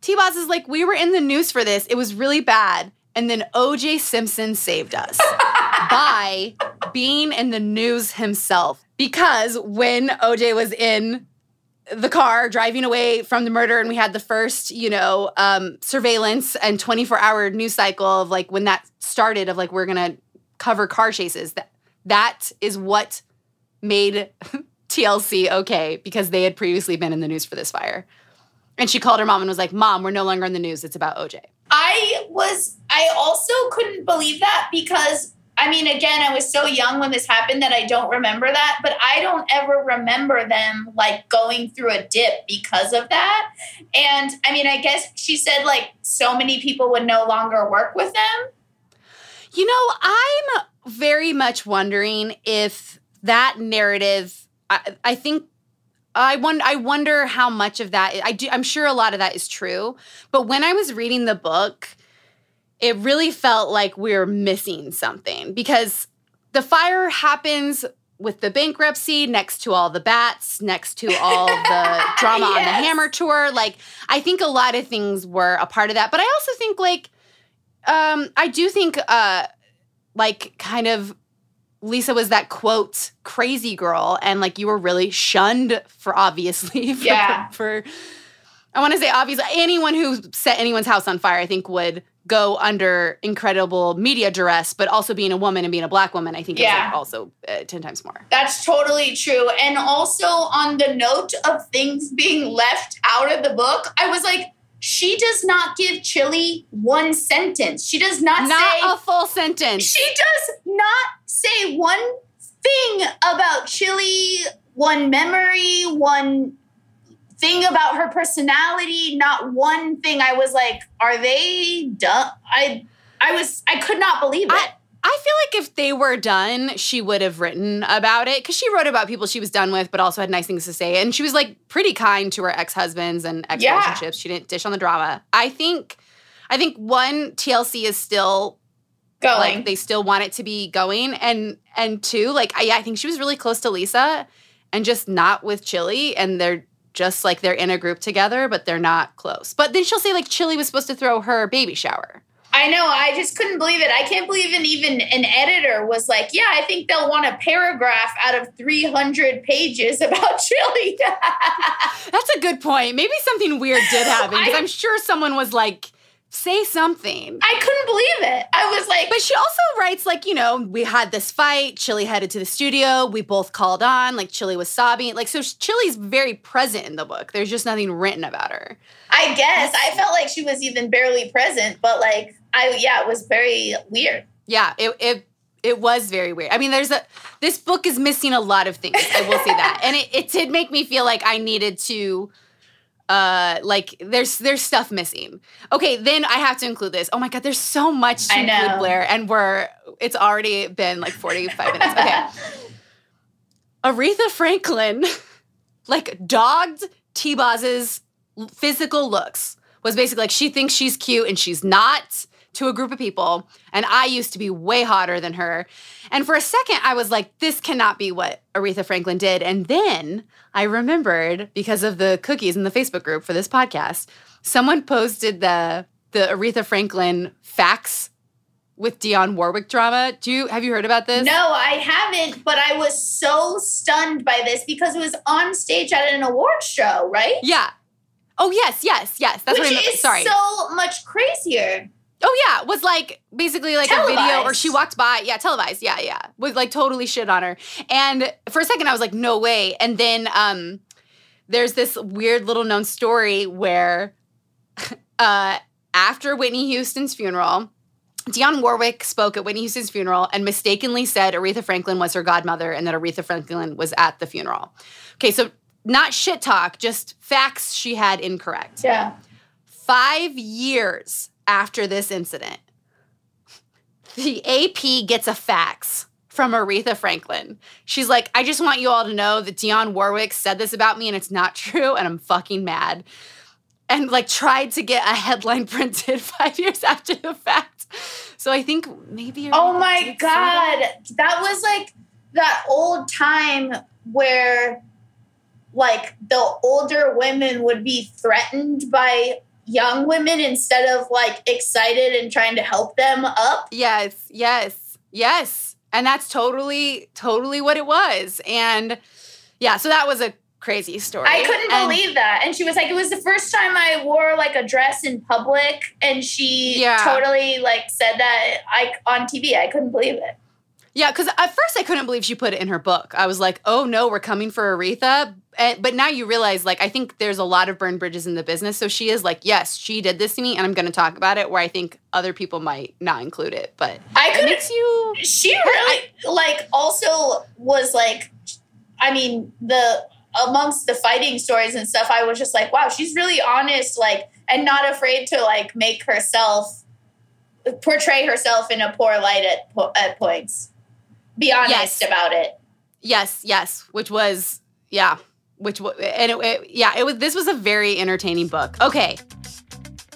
T-Boz is like, we were in the news for this. It was really bad. And then OJ Simpson saved us by being in the news himself. Because when OJ was in the car driving away from the murder and we had the first you know um, surveillance and 24 hour news cycle of like when that started of like we're gonna cover car chases that that is what made tlc okay because they had previously been in the news for this fire and she called her mom and was like mom we're no longer in the news it's about oj I was, I also couldn't believe that because I mean, again, I was so young when this happened that I don't remember that, but I don't ever remember them like going through a dip because of that. And I mean, I guess she said like so many people would no longer work with them. You know, I'm very much wondering if that narrative, I, I think I wonder, I wonder how much of that I do. I'm sure a lot of that is true. But when I was reading the book, it really felt like we are missing something because the fire happens with the bankruptcy next to all the bats, next to all the drama yes. on the Hammer tour. Like, I think a lot of things were a part of that. But I also think, like, um, I do think, uh, like, kind of Lisa was that quote crazy girl, and like you were really shunned for obviously for, yeah. for, I want to say obviously anyone who set anyone's house on fire, I think would go under incredible media duress, but also being a woman and being a black woman, I think yeah. is like also uh, 10 times more. That's totally true. And also on the note of things being left out of the book, I was like, she does not give Chili one sentence. She does not, not say a full sentence. She does not say one thing about Chili, one memory, one thing about her personality, not one thing. I was like, are they done? I I was I could not believe it. I, I feel like if they were done, she would have written about it because she wrote about people she was done with, but also had nice things to say. And she was like pretty kind to her ex husbands and ex relationships. Yeah. She didn't dish on the drama. I think, I think one TLC is still going. Like they still want it to be going, and and two, like I, I think she was really close to Lisa, and just not with Chili, and they're just like they're in a group together, but they're not close. But then she'll say like Chili was supposed to throw her baby shower. I know. I just couldn't believe it. I can't believe an even an editor was like, "Yeah, I think they'll want a paragraph out of 300 pages about Chili." That's a good point. Maybe something weird did happen because I'm sure someone was like, say something. I couldn't believe it. I was like, but she also writes like, you know, we had this fight. Chili headed to the studio. We both called on. Like Chili was sobbing. Like so, Chili's very present in the book. There's just nothing written about her. I guess I felt like she was even barely present, but like I yeah, it was very weird. Yeah, it it it was very weird. I mean, there's a this book is missing a lot of things. I will say that, and it, it did make me feel like I needed to uh like there's there's stuff missing. Okay then i have to include this. Oh my god there's so much to include blair and we're it's already been like 45 minutes. Okay. Aretha franklin like dogged t-boz's physical looks. Was basically like she thinks she's cute and she's not to a group of people. And I used to be way hotter than her. And for a second, I was like, this cannot be what Aretha Franklin did. And then I remembered because of the cookies in the Facebook group for this podcast, someone posted the the Aretha Franklin facts with Dionne Warwick drama. Do you have you heard about this? No, I haven't, but I was so stunned by this because it was on stage at an award show, right? Yeah. Oh yes, yes, yes. That's Which what I meant. Sorry. so much crazier. Oh yeah, was like basically like televised. a video, or she walked by. Yeah, televised. Yeah, yeah, was like totally shit on her. And for a second, I was like, no way. And then um, there's this weird little known story where uh, after Whitney Houston's funeral, Dionne Warwick spoke at Whitney Houston's funeral and mistakenly said Aretha Franklin was her godmother and that Aretha Franklin was at the funeral. Okay, so not shit talk, just facts she had incorrect. Yeah. Five years after this incident, the AP gets a fax from Aretha Franklin. She's like, I just want you all to know that Dionne Warwick said this about me and it's not true, and I'm fucking mad. And like tried to get a headline printed five years after the fact. So I think maybe. Oh my God. That. that was like that old time where like the older women would be threatened by young women instead of like excited and trying to help them up. Yes, yes, yes. And that's totally, totally what it was. And yeah, so that was a crazy story. I couldn't and, believe that. And she was like, it was the first time I wore like a dress in public. And she yeah. totally like said that I on TV. I couldn't believe it. Yeah, because at first I couldn't believe she put it in her book. I was like, oh no, we're coming for Aretha. And, but now you realize, like, I think there's a lot of burned bridges in the business. So she is like, yes, she did this to me, and I'm going to talk about it. Where I think other people might not include it, but I it could. makes you. She really like also was like, I mean the amongst the fighting stories and stuff. I was just like, wow, she's really honest, like, and not afraid to like make herself portray herself in a poor light at po- at points. Be honest Yes. about it. Yes, yes, which was yeah, which and it, it- yeah, it was. This was a very entertaining book. Okay,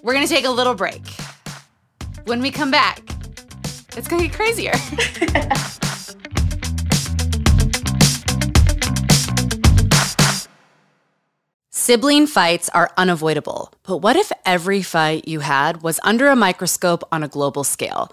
we're gonna take a little break. When we come back, it's gonna get crazier. Sibling fights are unavoidable, but what if every fight you had was under a microscope on a global scale?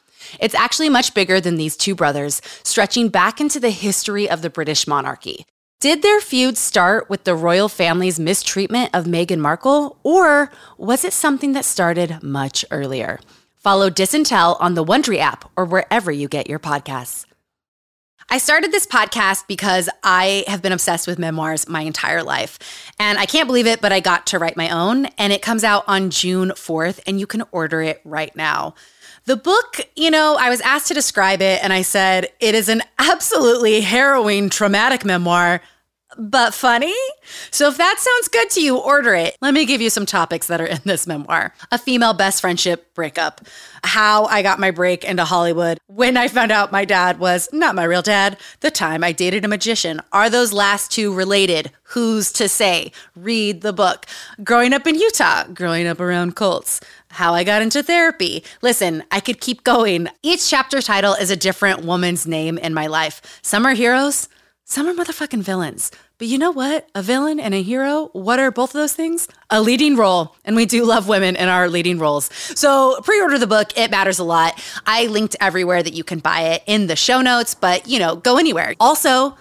It's actually much bigger than these two brothers, stretching back into the history of the British monarchy. Did their feud start with the royal family's mistreatment of Meghan Markle, or was it something that started much earlier? Follow Disintel on the Wondery app or wherever you get your podcasts. I started this podcast because I have been obsessed with memoirs my entire life. And I can't believe it, but I got to write my own, and it comes out on June 4th, and you can order it right now. The book, you know, I was asked to describe it, and I said, it is an absolutely harrowing, traumatic memoir, but funny. So if that sounds good to you, order it. Let me give you some topics that are in this memoir a female best friendship breakup, how I got my break into Hollywood, when I found out my dad was not my real dad, the time I dated a magician. Are those last two related? Who's to say? Read the book. Growing up in Utah, growing up around cults. How I got into therapy. Listen, I could keep going. Each chapter title is a different woman's name in my life. Some are heroes, some are motherfucking villains. But you know what? A villain and a hero, what are both of those things? A leading role. And we do love women in our leading roles. So pre order the book. It matters a lot. I linked everywhere that you can buy it in the show notes, but you know, go anywhere. Also,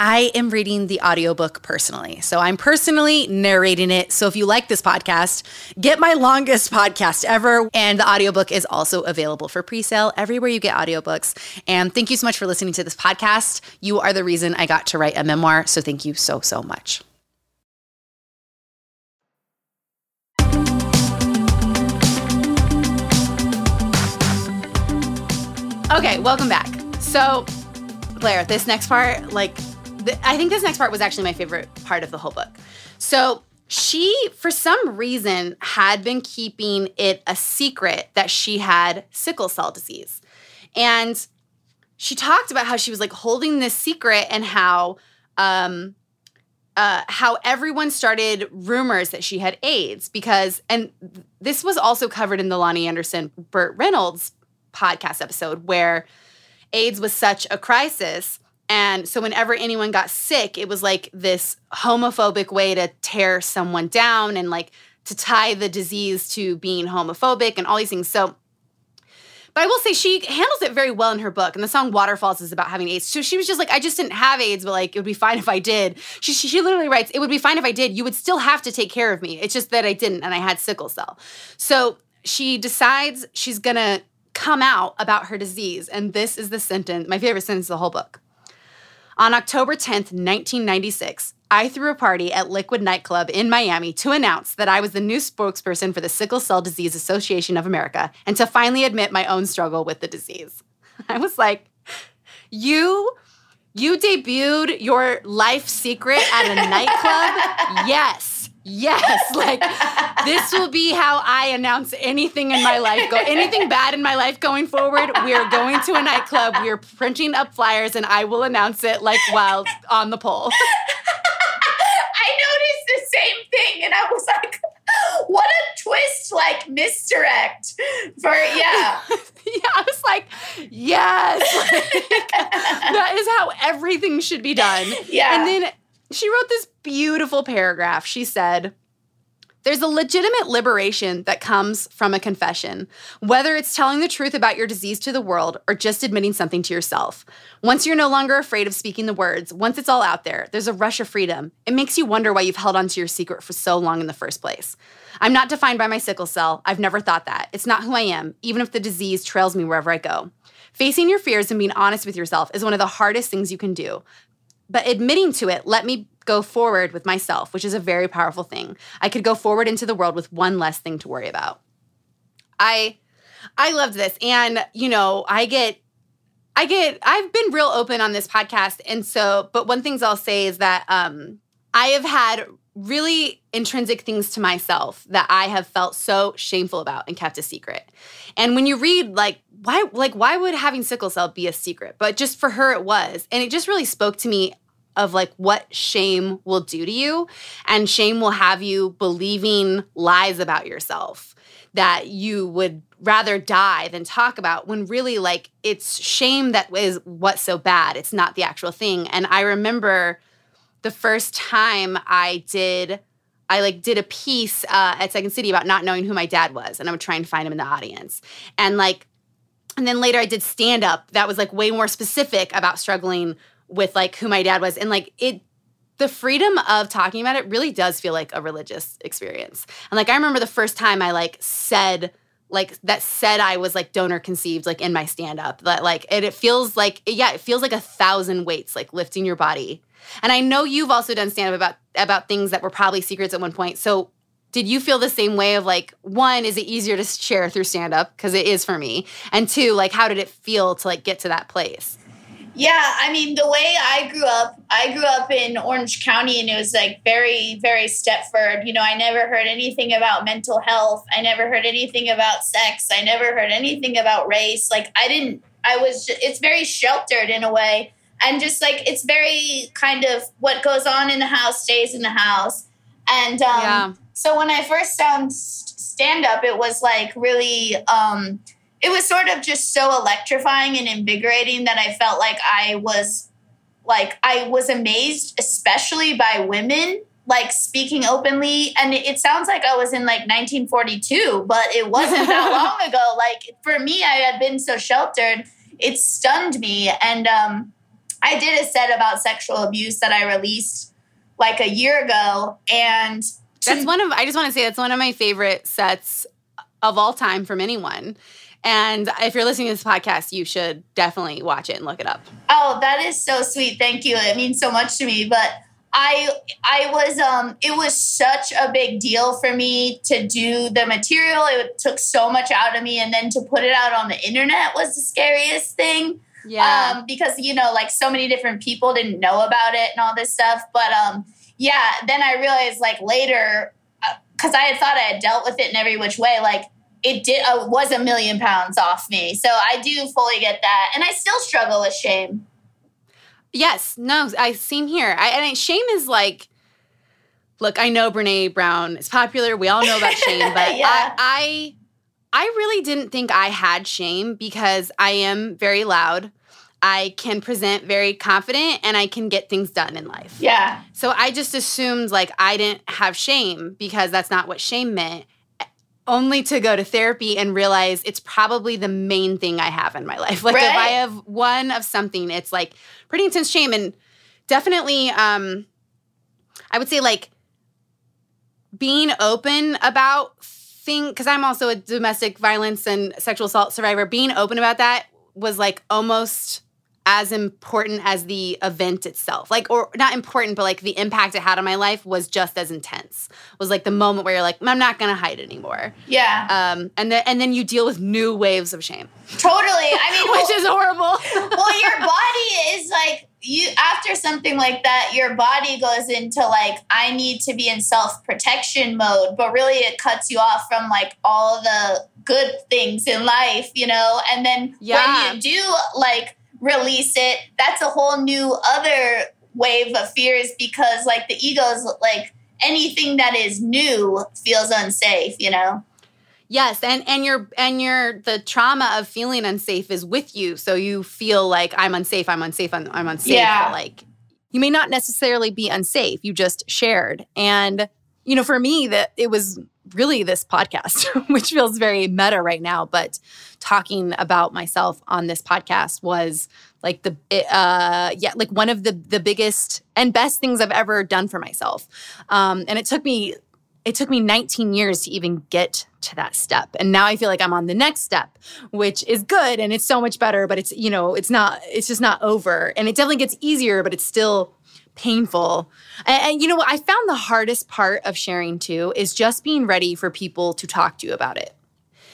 I am reading the audiobook personally. So I'm personally narrating it. So if you like this podcast, get my longest podcast ever. And the audiobook is also available for pre-sale everywhere you get audiobooks. And thank you so much for listening to this podcast. You are the reason I got to write a memoir. So thank you so, so much. Okay, welcome back. So, Blair, this next part, like, th- I think this next part was actually my favorite part of the whole book. So, she, for some reason, had been keeping it a secret that she had sickle cell disease. And she talked about how she was like holding this secret and how, um, uh, how everyone started rumors that she had AIDS because, and this was also covered in the Loni Anderson Burt Reynolds podcast episode where AIDS was such a crisis. And so, whenever anyone got sick, it was like this homophobic way to tear someone down and like to tie the disease to being homophobic and all these things. So, but I will say she handles it very well in her book. And the song Waterfalls is about having AIDS. So she was just like, I just didn't have AIDS, but like, it would be fine if I did. She, she, she literally writes, It would be fine if I did. You would still have to take care of me. It's just that I didn't and I had sickle cell. So she decides she's to come out about her disease. And this is the sentence, my favorite sentence of the whole book. On October 10th, 1996, I threw a party at Liquid Nightclub in Miami to announce that I was the new spokesperson for the Sickle Cell Disease Association of America and to finally admit my own struggle with the disease. I was like, you you debuted your life secret at a nightclub? yes. Yes, like this will be how I announce anything in my life. Go anything bad in my life going forward. We are going to a nightclub. We are printing up flyers, and I will announce it like while on the pole. I noticed the same thing and I was like, what a twist, like misdirect for yeah. yeah, I was like, yes, like, that is how everything should be done. Yeah. And then she wrote this beautiful paragraph. She said, there's a legitimate liberation that comes from a confession, whether it's telling the truth about your disease to the world or just admitting something to yourself. Once you're no longer afraid of speaking the words, once it's all out there, there's a rush of freedom. It makes you wonder why you've held onto your secret for so long in the first place. I'm not defined by my sickle cell. I've never thought that. It's not who I am, even if the disease trails me wherever I go. Facing your fears and being honest with yourself is one of the hardest things you can do. But admitting to it let me go forward with myself, which is a very powerful thing. I could go forward into the world with one less thing to worry about. I I loved this and you know, I get I get I've been real open on this podcast and so but one things I'll say is that um I have had really intrinsic things to myself that I have felt so shameful about and kept a secret. And when you read like why like why would having sickle cell be a secret? But just for her it was. And it just really spoke to me of like what shame will do to you. And shame will have you believing lies about yourself that you would rather die than talk about when really like it's shame that is what's so bad. It's not the actual thing. And I remember the first time I did I like did a piece uh, at Second City about not knowing who my dad was, and I would try and find him in the audience. And like, and then later I did stand up that was like way more specific about struggling with like who my dad was. And like it the freedom of talking about it really does feel like a religious experience. And like i remember the first time i like said like that said i was like donor conceived like in my stand up that like it, feels like yeah it feels like a thousand weights like lifting your body. And i know you've also done stand up about about things that were probably secrets at one point. So did you feel the same way of like one is it easier to share through stand up because it is for me and two like how did it feel to like get to that place yeah, I mean, the way I grew up, I grew up in Orange County and it was like very, very Stepford. You know, I never heard anything about mental health. I never heard anything about sex. I never heard anything about race. Like, I didn't, I was, just, it's very sheltered in a way. And just like, it's very kind of what goes on in the house stays in the house. And um, yeah. So when I first found stand up, it was like really, um, it was sort of just so electrifying and invigorating that I felt like I was like I was amazed, especially by women like speaking openly. And it, it sounds like I was in like 1942, but it wasn't that long ago. Like for me, I had been so sheltered, it stunned me. And um, I did a set about sexual abuse that I released like a year ago, and that's one of I just want to say that's one of my favorite sets of all time from anyone and if you're listening to this podcast, you should definitely watch it and look it up. Oh, that is so sweet. Thank you. It means so much to me. But I I was um it was such a big deal for me to do the material. It took so much out of me and then to put it out on the internet was the scariest thing. Yeah. Um, because you know, like so many different people didn't know about it and all this stuff. But um yeah, then I realized like later because uh, I had thought I had dealt with it in every which way, like it did uh, was a million pounds off me. So I do fully get that, and I still struggle with shame. Yes, no, I same here. I, and shame is like, look, I know Brene Brown is popular. We all know about shame, but yeah. I, I, I really didn't think I had shame because I am very loud. I can present very confident and I can get things done in life. Yeah. So I just assumed like I didn't have shame because that's not what shame meant only to go to therapy and realize it's probably the main thing I have in my life. Like right. if I have one of something, it's like pretty intense shame and definitely um I would say like being open about thing because I'm also a domestic violence and sexual assault survivor, being open about that was like almost as important as the event itself. Like, or not important, but like the impact it had on my life was just as intense. Was like the moment where you're like, I'm not gonna hide anymore. Yeah. Um, and then and then you deal with new waves of shame. Totally. I mean, which well, is horrible. well, your body is like you after something like that, your body goes into like I need to be in self protection mode, but really it cuts you off from like all the good things in life, you know. And then yeah. when you do like release it, that's a whole new other wave of fears because like the ego's like anything that is new feels unsafe, you know? Yes, and and your and your the trauma of feeling unsafe is with you, so you feel like I'm unsafe, I'm unsafe, I'm, I'm unsafe. Yeah. But like you may not necessarily be unsafe. You just shared, and you know, for me, that it was really this podcast, which feels very meta right now, but talking about myself on this podcast was like the uh yeah like one of the the biggest and best things i've ever done for myself. Um and it took me it took me 19 years to even get to that step. And now i feel like i'm on the next step which is good and it's so much better but it's you know it's not it's just not over. And it definitely gets easier but it's still painful and, and you know what i found the hardest part of sharing too is just being ready for people to talk to you about it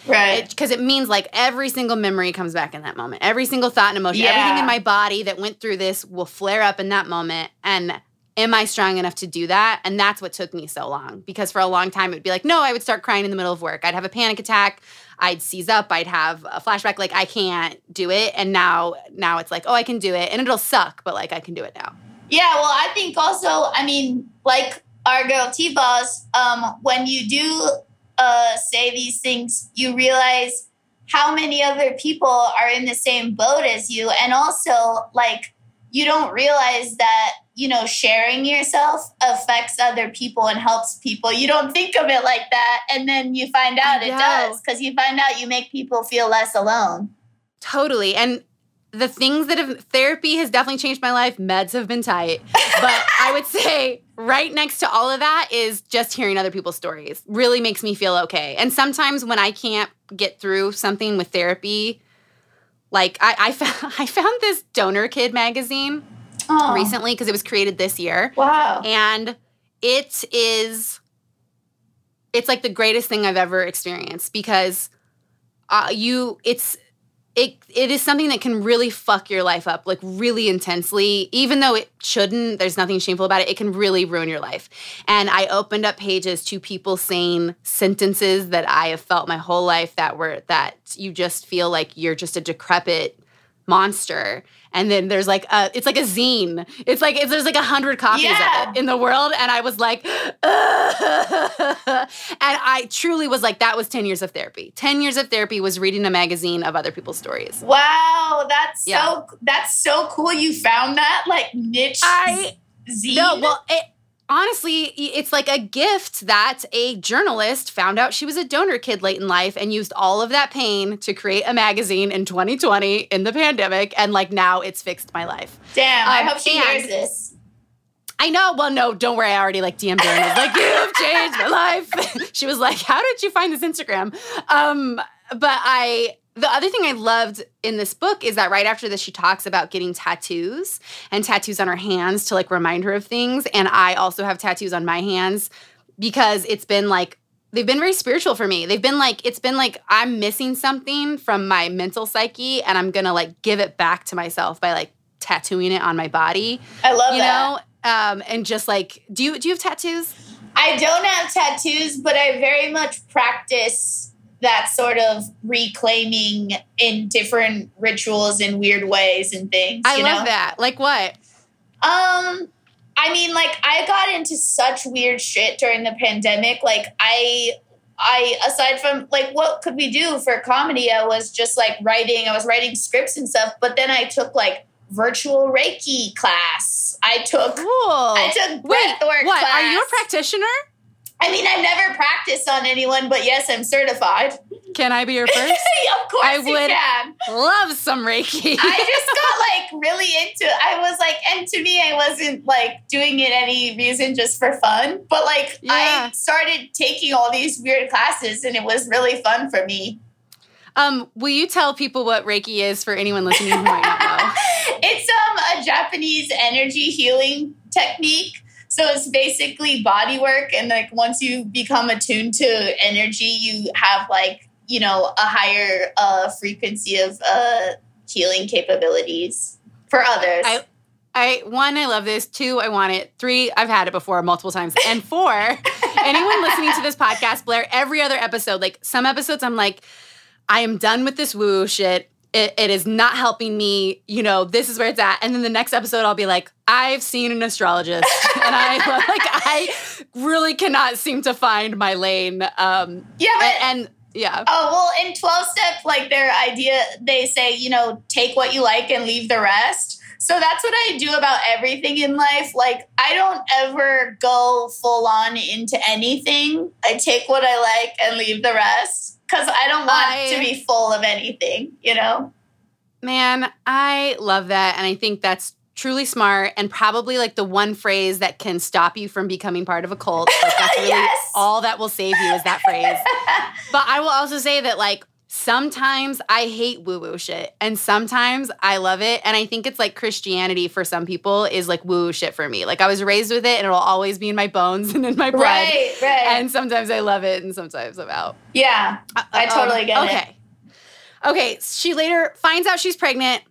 Right. because it, means like every single memory comes back in that moment. Every single thought and emotion, Yeah. everything in my body that went through this will flare up in that moment. And am I strong enough to do that? And that's what took me so long because for a long time it would be like, no, I would start crying in the middle of work. I'd have a panic attack. I'd seize up. I'd have a flashback. Like I can't do it. And now, now it's like, oh, I can do it, and it'll suck, but like I can do it now. Yeah, well, I think also, I mean, like our girl T-Boz, um, when you do uh, say these things, you realize how many other people are in the same boat as you. And also, like, you don't realize that, you know, sharing yourself affects other people and helps people. You don't think of it like that. And then you find out it does because you find out you make people feel less alone. Totally. And the things that have therapy has definitely changed my life. Meds have been tight. But I would say right next to all of that is just hearing other people's stories. Really makes me feel okay. And sometimes when I can't get through something with therapy, like I, I, found, I found this Donor Kid magazine Oh, recently because it was created this year. Wow. And it is it's like the greatest thing I've ever experienced because uh, you it's it it is something that can really fuck your life up like really intensely. Even though it shouldn't there's nothing shameful about it it can really ruin your life. And i opened up pages to people saying sentences that i have felt my whole life that were that you just feel like you're just a decrepit monster and then there's like a it's like a zine it's like it's, there's like a hundred copies Yeah. of it in the world and i was like and i truly was like that was 10 years of therapy 10 years of therapy was reading a magazine of other people's stories Wow, that's Yeah. so that's so cool. You found that like niche I- zine. no well it honestly it's like a gift that a journalist found out she was a donor kid late in life and used all of that pain to create a magazine in 2020 in the pandemic and like now it's fixed my life Damn, I Um, hope she hears this. I know. Well, no, don't worry. I already like DM'd her and was like, "You've changed my life." she was like, "How did you find this Instagram?" Um, but I, the other thing I loved in this book is that right after this, she talks about getting tattoos and tattoos on her hands to like remind her of things. And I also have tattoos on my hands because it's been like they've been very spiritual for me. They've been like it's been like I'm missing something from my mental psyche, and I'm gonna like give it back to myself by like tattooing it on my body I love you that. know um and just like do you do you have tattoos I don't have tattoos, but I very much practice that sort of reclaiming in different rituals in weird ways and things. i love know? that like what Um, I mean, like I got into such weird shit during the pandemic. Like I, I aside from like what could we do for comedy? I was just like writing. I was writing scripts and stuff. But then I took like virtual Reiki class. I took. cool I took wait breathwork what are you a practitioner I mean, I've never practiced on anyone, but yes, I'm certified. can i be your first of course, I you would- can. love some reiki I just got like really into it. I was like and to me I wasn't like doing it any reason just for fun but like Yeah. I started taking all these weird classes and it was really fun for me. um will you tell people what reiki is for anyone listening who might not know It's um a Japanese energy healing technique. So it's basically body work and like once you become attuned to energy you have like you know a higher uh frequency of uh healing capabilities for others. I- I one, I love this. Two, I want it. Three, I've had it before multiple times. And four, anyone listening to this podcast, Blair, every other episode, like some episodes, I'm like, I am done with this woo shit. It, it is not helping me. You know, this is where it's at. And then the next episode, I'll be like, I've seen an astrologist, and I like I really cannot seem to find my lane. Um, Yeah, but and, and yeah, Oh, well, in 12 step, like their idea, they say, you know, take what you like and leave the rest. So that's what I do about everything in life. Like, I don't ever go full on into anything. I take what I like and leave the rest because I don't want I- to be full of anything, you know? man, I love that, and I think that's truly smart and probably like the one phrase that can stop you from becoming part of a cult. Like that's really Yes. all that will save you is that phrase. But I will also say that like sometimes I hate woo woo shit and sometimes I love it. And I think it's like Christianity for some people is like woo woo shit for me. Like I was raised with it and it'll always be in my bones and in my blood. Right, right. And sometimes I love it and sometimes I'm out. yeah, uh, I uh, totally get it. okay. Okay. She later finds out she's pregnant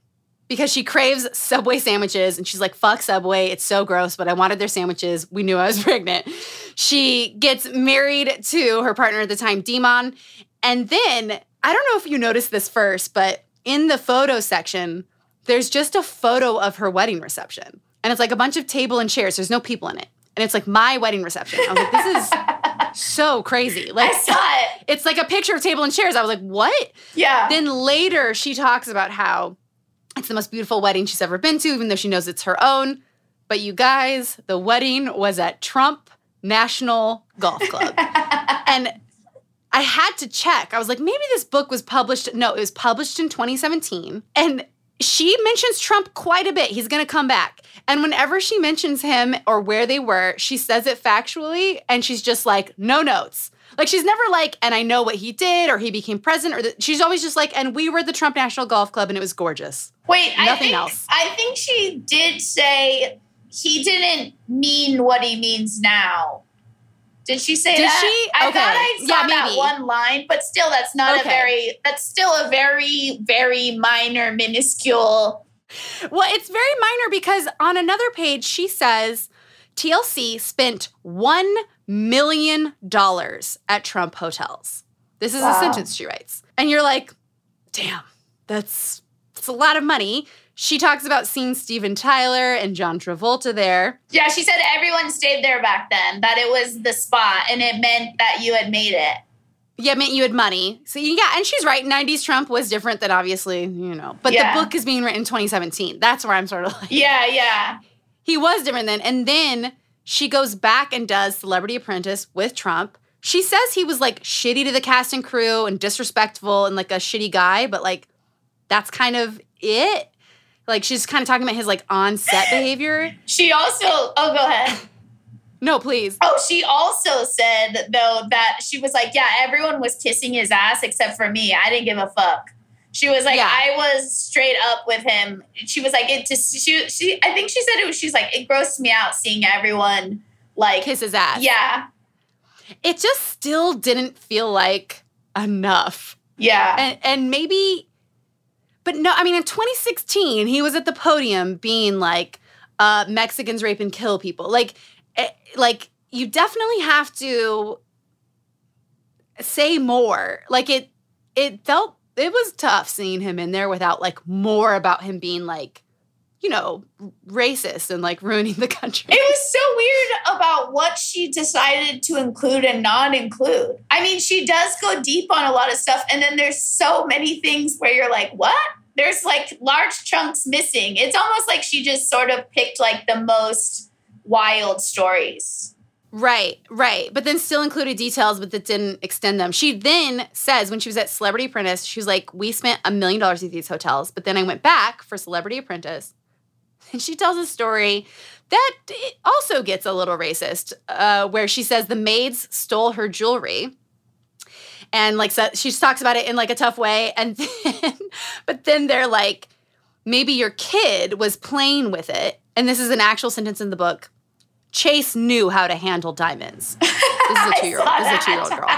because she craves Subway sandwiches and she's like, fuck Subway. It's so gross, but I wanted their sandwiches. We knew I was pregnant. She gets married to her partner at the time, Demon. And then, I don't know if you noticed this first, but in the photo section, there's just a photo of her wedding reception. And it's like a bunch of table and chairs. There's no people in it. And it's like my wedding reception. I was like, this is so crazy. Like, I saw it. it's like a picture of table and chairs. I was like, what? Yeah. Then later, she talks about how it's the most beautiful wedding she's ever been to, even though she knows it's her own. But you guys, the wedding was at Trump National Golf Club. and I had to check. I was like, maybe this book was published. No, it was published in 2017. And she mentions Trump quite a bit. He's going to come back. And whenever she mentions him or where they were, she says it factually and she's just like, no notes. Like she's never like, and I know what he did or he became president or the, she's always just like, and we were the Trump National Golf Club and it was gorgeous. Wait, I Nothing think, else. I think she did say he didn't mean what he means now. Did she say Did that? she? I Okay. thought I saw Yeah, that maybe. one line, but still, that's not Okay. a very. That's still a very, very minor, minuscule. Well, it's very minor because on another page, she says TLC spent $1 million at Trump hotels. This is a sentence she writes. And you're like, damn, that's, that's a lot of money. She talks about seeing Steven Tyler and John Travolta there. Yeah, she said everyone stayed there back then. That it was the spot, and it meant that you had made it. Yeah, it meant you had money. So yeah, and she's right. 90s Trump was different than obviously, you know. But Yeah. the book is being written in 2017. That's where I'm sort of like, Yeah, yeah. he was different then. And then she goes back and does Celebrity Apprentice with Trump. She says he was like shitty to the cast and crew and disrespectful and like a shitty guy, but like that's kind of it. Like she's kind of talking about his like on set behavior. She also. Oh, go ahead. No, please. Oh, she also said though that she was like, yeah, everyone was kissing his ass except for me. I didn't give a fuck. She was like, Yeah. I was straight up with him. She was like, it just she she. I think she said it was. She's like, it grossed me out seeing everyone like, Kiss his ass. yeah, It just still didn't feel like enough. yeah, and and maybe but no i mean in 2016 he was at the podium being like uh mexicans rape and kill people. Like eh, like you definitely have to say more. Like it it felt it was tough seeing him in there without like more about him being like you know racist and like ruining the country It was so weird about what she decided to include and not include. I mean, she does go deep on a lot of stuff, and then there's so many things where you're like, what? There's like large chunks missing. It's almost like she just sort of picked like the most wild stories. Right, right. But then still included details, but that didn't extend them. She then says when she was at Celebrity Apprentice, she was like, We spent a million dollars at these hotels, but then I went back for Celebrity Apprentice. And she tells a story that also gets a little racist, uh, where she says the maids stole her jewelry. And like so, she talks about it in like a tough way. And then, but then they're like, maybe your kid was playing with it. And this is an actual sentence in the book. Chase knew how to handle diamonds. This is a two year old. This is a two year old girl.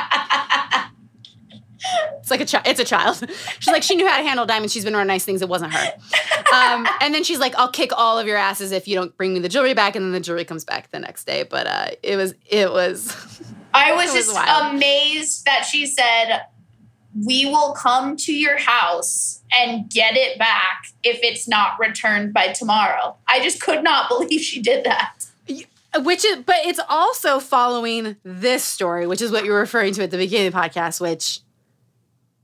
It's like a child. It's a child. She's like, she knew how to handle diamonds. She's been around nice things. It wasn't her. Um, and then she's like, I'll kick all of your asses if you don't bring me the jewelry back. And then the jewelry comes back the next day. But uh, it was, it was. I was was just wild. amazed that she said we will come to your house and get it back if it's not returned by tomorrow. I just could not believe she did that. Which is, but it's also following this story, which is what you were referring to at the beginning of the podcast, which,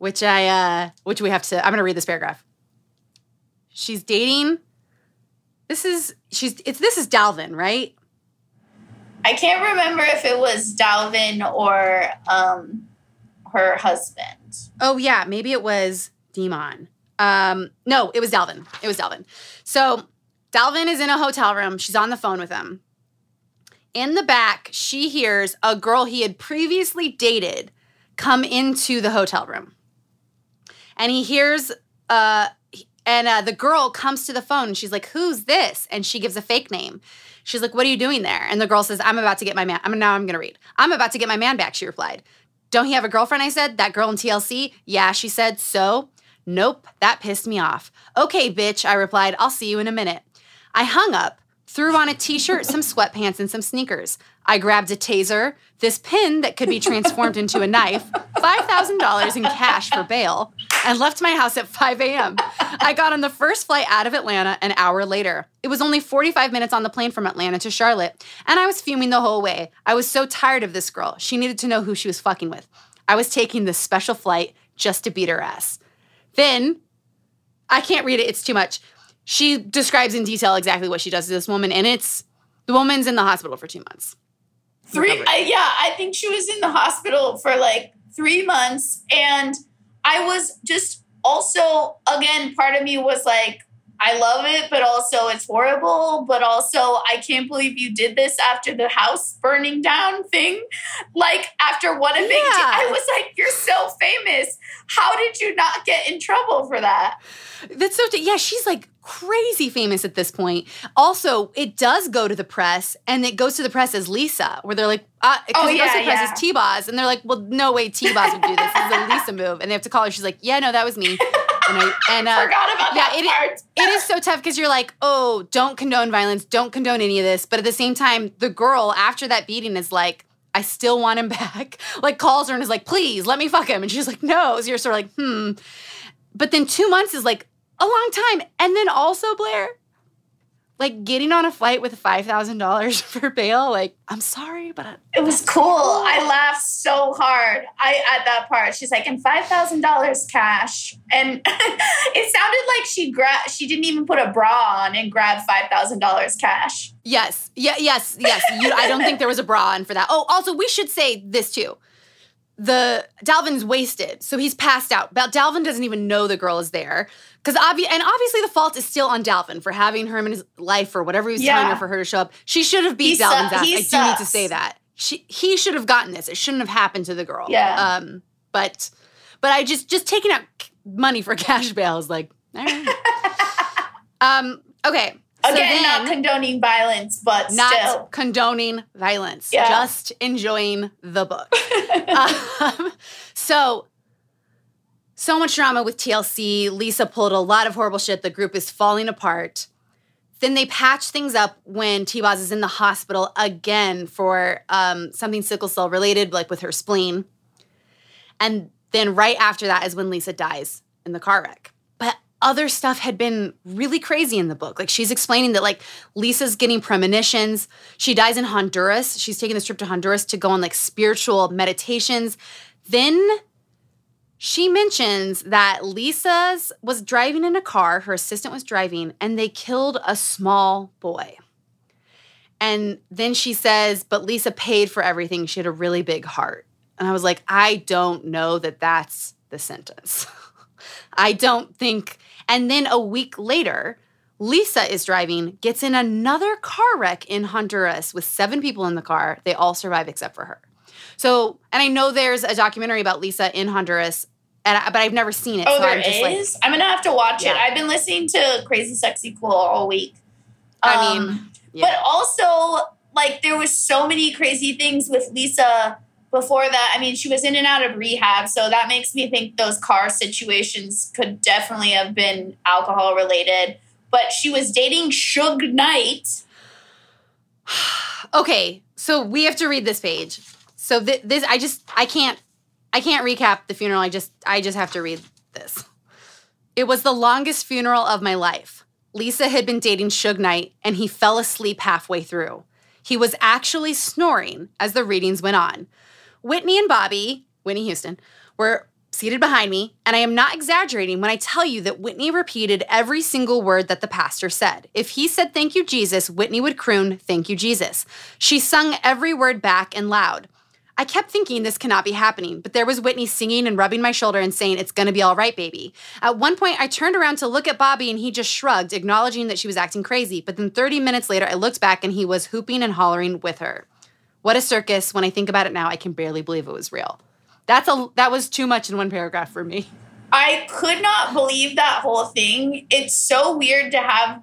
which I, uh, which we have to. I'm going to read this paragraph. She's dating. This is she's it's this is Dalvin, right? I can't remember if it was Dalvin or um, her husband. Oh yeah, maybe it was Demon. Um, no, it was Dalvin. It was Dalvin. So Dalvin is in a hotel room. She's on the phone with him. In the back, she hears a girl he had previously dated come into the hotel room. And he hears, uh, and uh, the girl comes to the phone and she's like, Who's this? And she gives a fake name. She's like, What are you doing there? And the girl says, I'm about to get my man. I'm now I'm gonna read. I'm about to get my man back, she replied. Don't he have a girlfriend? I said. That girl in TLC? Yeah, she said. So? Nope, that pissed me off. Okay, bitch, I replied. I'll see you in a minute. I hung up threw on a t shirt, some sweatpants, and some sneakers. I grabbed a taser, this pin that could be transformed into a knife, $5,000 in cash for bail, and left my house at 5 a.m. I got on the first flight out of Atlanta an hour later. It was only 45 minutes on the plane from Atlanta to Charlotte, and I was fuming the whole way. I was so tired of this girl. She needed to know who she was fucking with. I was taking this special flight just to beat her ass. Then, I can't read it, it's too much she describes in detail exactly what she does to this woman, and it's the woman's in the hospital for two months. Three, uh, yeah, I think she was in the hospital for like three months, and I was just also again, part of me was like, I love it, but also it's horrible. But also, I can't believe you did this after the house burning down thing. Like, after what a big yeah. I was like, you're so famous. How did you not get in trouble for that? That's so, yeah, she's like crazy famous at this point. Also, it does go to the press, and it goes to the press as Lisa, where they're like, uh, oh, it yeah, goes to the press yeah. as T-Boz, and they're like, well, no way T-Boz would do this. This is a Lisa move. And they have to call her. She's like, yeah, no, that was me. And I and, uh, forgot about yeah, that it, part. it is so tough because you're like, oh, don't condone violence, don't condone any of this. But at the same time, the girl after that beating is like, I still want him back. like calls her and is like, please let me fuck him. And she's like, no. So you're sort of like, hmm. But then two months is like a long time. And then also, Blair, like getting on a flight with $5,000 for bail, like, I'm sorry, but I, it was cool. I laughed so hard. I at that part. She's like, and $5,000 cash. And it sounded like she grabbed she didn't even put a bra on and grabbed $5,000 cash. Yes. Yeah, yes, yes. You, I don't think there was a bra on for that. Oh, also, we should say this too the Dalvin's wasted, so he's passed out. But Dalvin doesn't even know the girl is there because obvi- and obviously the fault is still on Dalvin for having her in his life or whatever he was yeah. telling her for her to show up. She should have beat he Dalvin's su- ass. I sucks. do need to say that. She he should have gotten this. It shouldn't have happened to the girl. Yeah. Um. But but I just just taking out money for cash bail is like. um. Okay. Again, so then, not condoning violence, but not still. condoning violence. Yeah. Just enjoying the book. um, so, so much drama with TLC. Lisa pulled a lot of horrible shit. The group is falling apart. Then they patch things up when T-Boz is in the hospital again for um, something sickle cell related, like with her spleen. And then right after that is when Lisa dies in the car wreck But other stuff had been really crazy in the book. Like she's explaining that like Lisa's getting premonitions. She dies in Honduras. She's taking this trip to Honduras to go on like spiritual meditations. Then she mentions that Lisa's was driving in a car, her assistant was driving, and they killed a small boy. And then she says, but Lisa paid for everything. She had a really big heart. And I was like, I don't know that that's the sentence. I don't think and then a week later, Lisa is driving, gets in another car wreck in Honduras with seven people in the car. They all survive except for her. So, and I know there's a documentary about Lisa in Honduras, and I, but I've never seen it. Oh, so there I'm is. Like, I'm gonna have to watch yeah. it. I've been listening to Crazy Sexy Cool all week. Um, I mean, yeah. but also like there was so many crazy things with Lisa before that, I mean, she was in and out of rehab. So that makes me think those car situations could definitely have been alcohol related. But she was dating Suge Knight. okay. So we have to read this page. So th- this, I just, I can't, I can't recap the funeral. I just I just have to read this. It was the longest funeral of my life. Lisa had been dating Suge Knight and he fell asleep halfway through. He was actually snoring as the readings went on. Whitney and Bobby, Whitney Houston, were seated behind me, and I am not exaggerating when I tell you that Whitney repeated every single word that the pastor said. If he said, Thank you, Jesus, Whitney would croon, Thank you, Jesus. She sung every word back and loud. I kept thinking this cannot be happening, but there was Whitney singing and rubbing my shoulder and saying, It's gonna be all right, baby. At one point, I turned around to look at Bobby and he just shrugged, acknowledging that she was acting crazy. But then 30 minutes later, I looked back and he was hooping and hollering with her. What a circus. When I think about it now, I can barely believe it was real. That's a that was too much in one paragraph for me. I could not believe that whole thing. It's so weird to have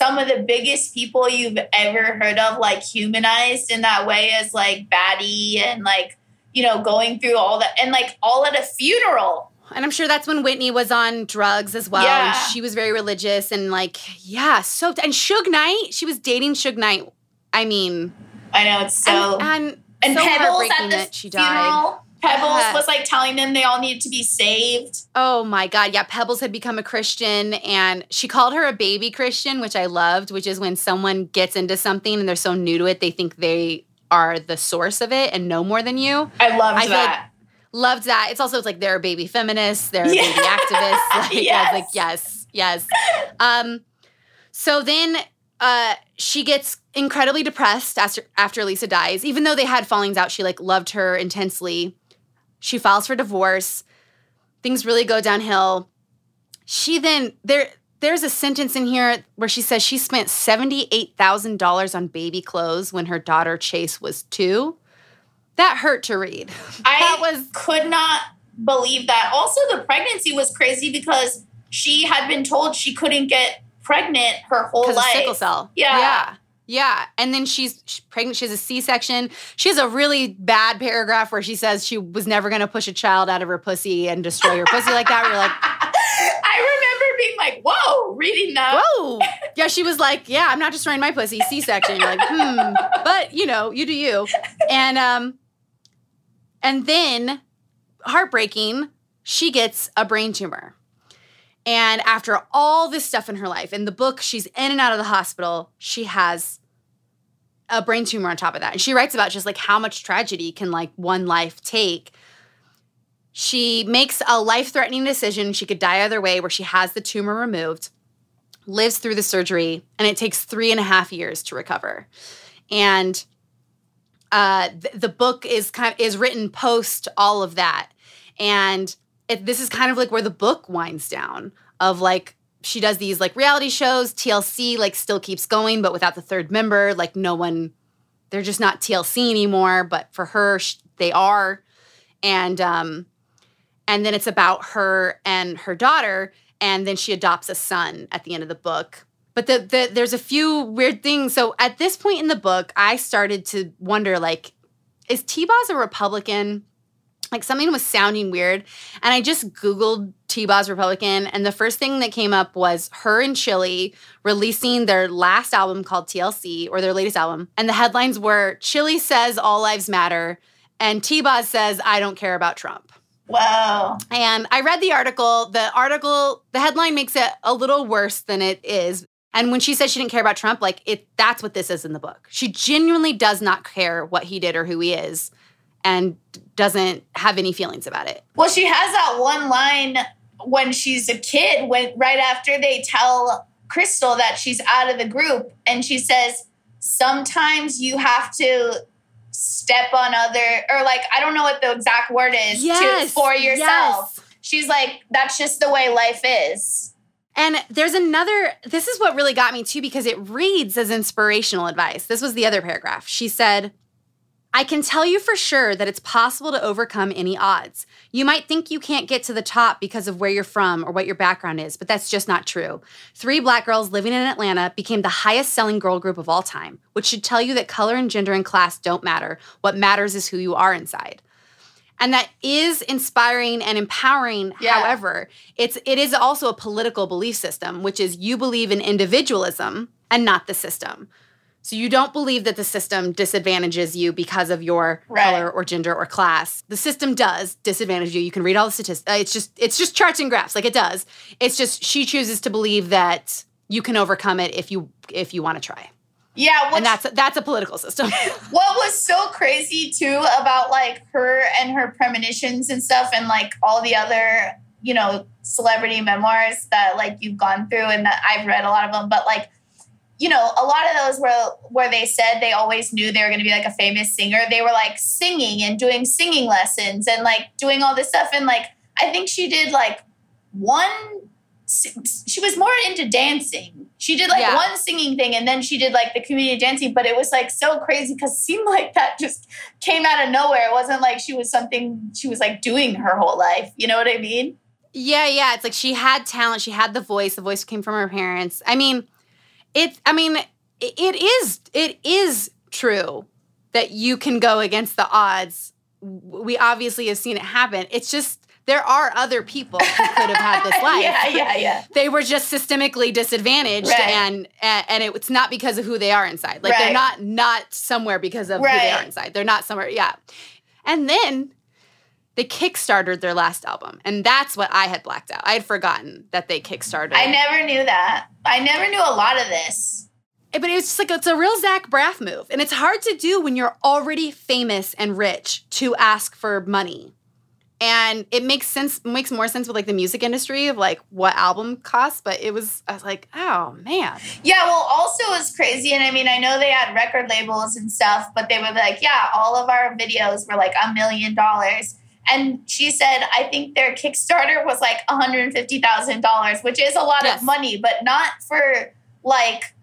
some of the biggest people you've ever heard of like humanized in that way as like baddie and like you know going through all that and like all at a funeral and i'm sure that's when whitney was on drugs as well yeah. and she was very religious and like yeah so and Suge Knight she was dating Suge Knight i mean i know it's so and and, and so pebbles at the that she funeral. Pebbles was like telling them they all needed to be saved. Oh my God. Yeah. Pebbles had become a Christian and she called her a baby Christian, which I loved, which is when someone gets into something and they're so new to it, they think they are the source of it and know more than you. I loved I that. loved that. It's also it's like they're a baby feminist, they're a yeah. baby activist. Like, yes. like, yes, yes. Um, so then uh, she gets incredibly depressed after after Lisa dies. Even though they had fallings out, she like loved her intensely. She files for divorce. Things really go downhill. She then there there's a sentence in here where she says she spent $78,000 on baby clothes when her daughter Chase was 2. That hurt to read. I was could not believe that. Also the pregnancy was crazy because she had been told she couldn't get pregnant her whole life. sickle cell. Yeah. Yeah. Yeah, and then she's, she's pregnant. She has a C-section. She has a really bad paragraph where she says she was never going to push a child out of her pussy and destroy her pussy like that. We're like, I remember being like, "Whoa!" Reading that. Whoa! Yeah, she was like, "Yeah, I'm not destroying my pussy." C-section. You're like, hmm. But you know, you do you. And um, and then heartbreaking, she gets a brain tumor. And after all this stuff in her life, in the book, she's in and out of the hospital. She has a brain tumor on top of that. And she writes about just like how much tragedy can like one life take. She makes a life threatening decision. She could die either way, where she has the tumor removed, lives through the surgery, and it takes three and a half years to recover. And uh, th- the book is kind of, is written post all of that, and it, this is kind of like where the book winds down. Of like she does these like reality shows. TLC like still keeps going, but without the third member, like no one, they're just not TLC anymore. But for her, sh- they are, and um, and then it's about her and her daughter, and then she adopts a son at the end of the book. But the, the there's a few weird things. So at this point in the book, I started to wonder like, is T-Boz a Republican? Like something was sounding weird. And I just Googled T Boz Republican, and the first thing that came up was her and Chili releasing their last album called TLC, or their latest album. And the headlines were Chili says all lives matter, and T Boz says, I don't care about Trump. Wow. And I read the article. The article, the headline makes it a little worse than it is. And when she says she didn't care about Trump, like it that's what this is in the book. She genuinely does not care what he did or who he is and doesn't have any feelings about it. Well, she has that one line when she's a kid, when right after they tell Crystal that she's out of the group, and she says, Sometimes you have to step on other or like I don't know what the exact word is yes, to, for yourself. Yes. She's like, that's just the way life is. And there's another, this is what really got me too, because it reads as inspirational advice. This was the other paragraph. She said, I can tell you for sure that it's possible to overcome any odds. You might think you can't get to the top because of where you're from or what your background is, but that's just not true. Three black girls living in Atlanta became the highest selling girl group of all time, which should tell you that color and gender and class don't matter. What matters is who you are inside. And that is inspiring and empowering. Yeah. However, it's it is also a political belief system, which is you believe in individualism and not the system. So you don't believe that the system disadvantages you because of your Right. color or gender or class. The system does disadvantage you. You can read all the statistics. Uh, it's just it's just charts and graphs, like it does. It's just she chooses to believe that you can overcome it if you if you want to try. Yeah, and that's that's a political system. what was so crazy too about like her and her premonitions and stuff and like all the other you know celebrity memoirs that like you've gone through and that i've read a lot of them but like you know a lot of those were where they said they always knew they were going to be like a famous singer they were like singing and doing singing lessons and like doing all this stuff and like i think she did like one she was more into dancing. She did like Yeah. one singing thing and then she did like the community dancing, but it was like so crazy because it seemed like that just came out of nowhere. It wasn't like she was something she was like doing her whole life. You know what I mean? Yeah, yeah. It's like she had talent. She had the voice. The voice came from her parents. I mean, it. I mean, it, it is. It is true that you can go against the odds. We obviously have seen it happen. It's just there are other people who could have had this life. yeah, yeah, yeah. They were just systemically disadvantaged, Right. and, and and it's not because of who they are inside. Like they're not not somewhere because of who they are inside. They're not somewhere. Yeah, and then they kickstarted their last album, and that's what I had blacked out. I had forgotten that they kickstarted. I never knew that. I never knew a lot of this. Eh, but it was just like it's a real Zach Braff move, and it's hard to do when you're already famous and rich to ask for money. And it makes sense, makes more sense with like the music industry of like what album costs. But it was, I was like, oh man, Yeah, well, also it's crazy, and I mean, I know they had record labels and stuff, but they were like, yeah, all of our videos were like a million dollars. And she said, I think their Kickstarter was like $150,000, which is a lot Yes. of money, but not for like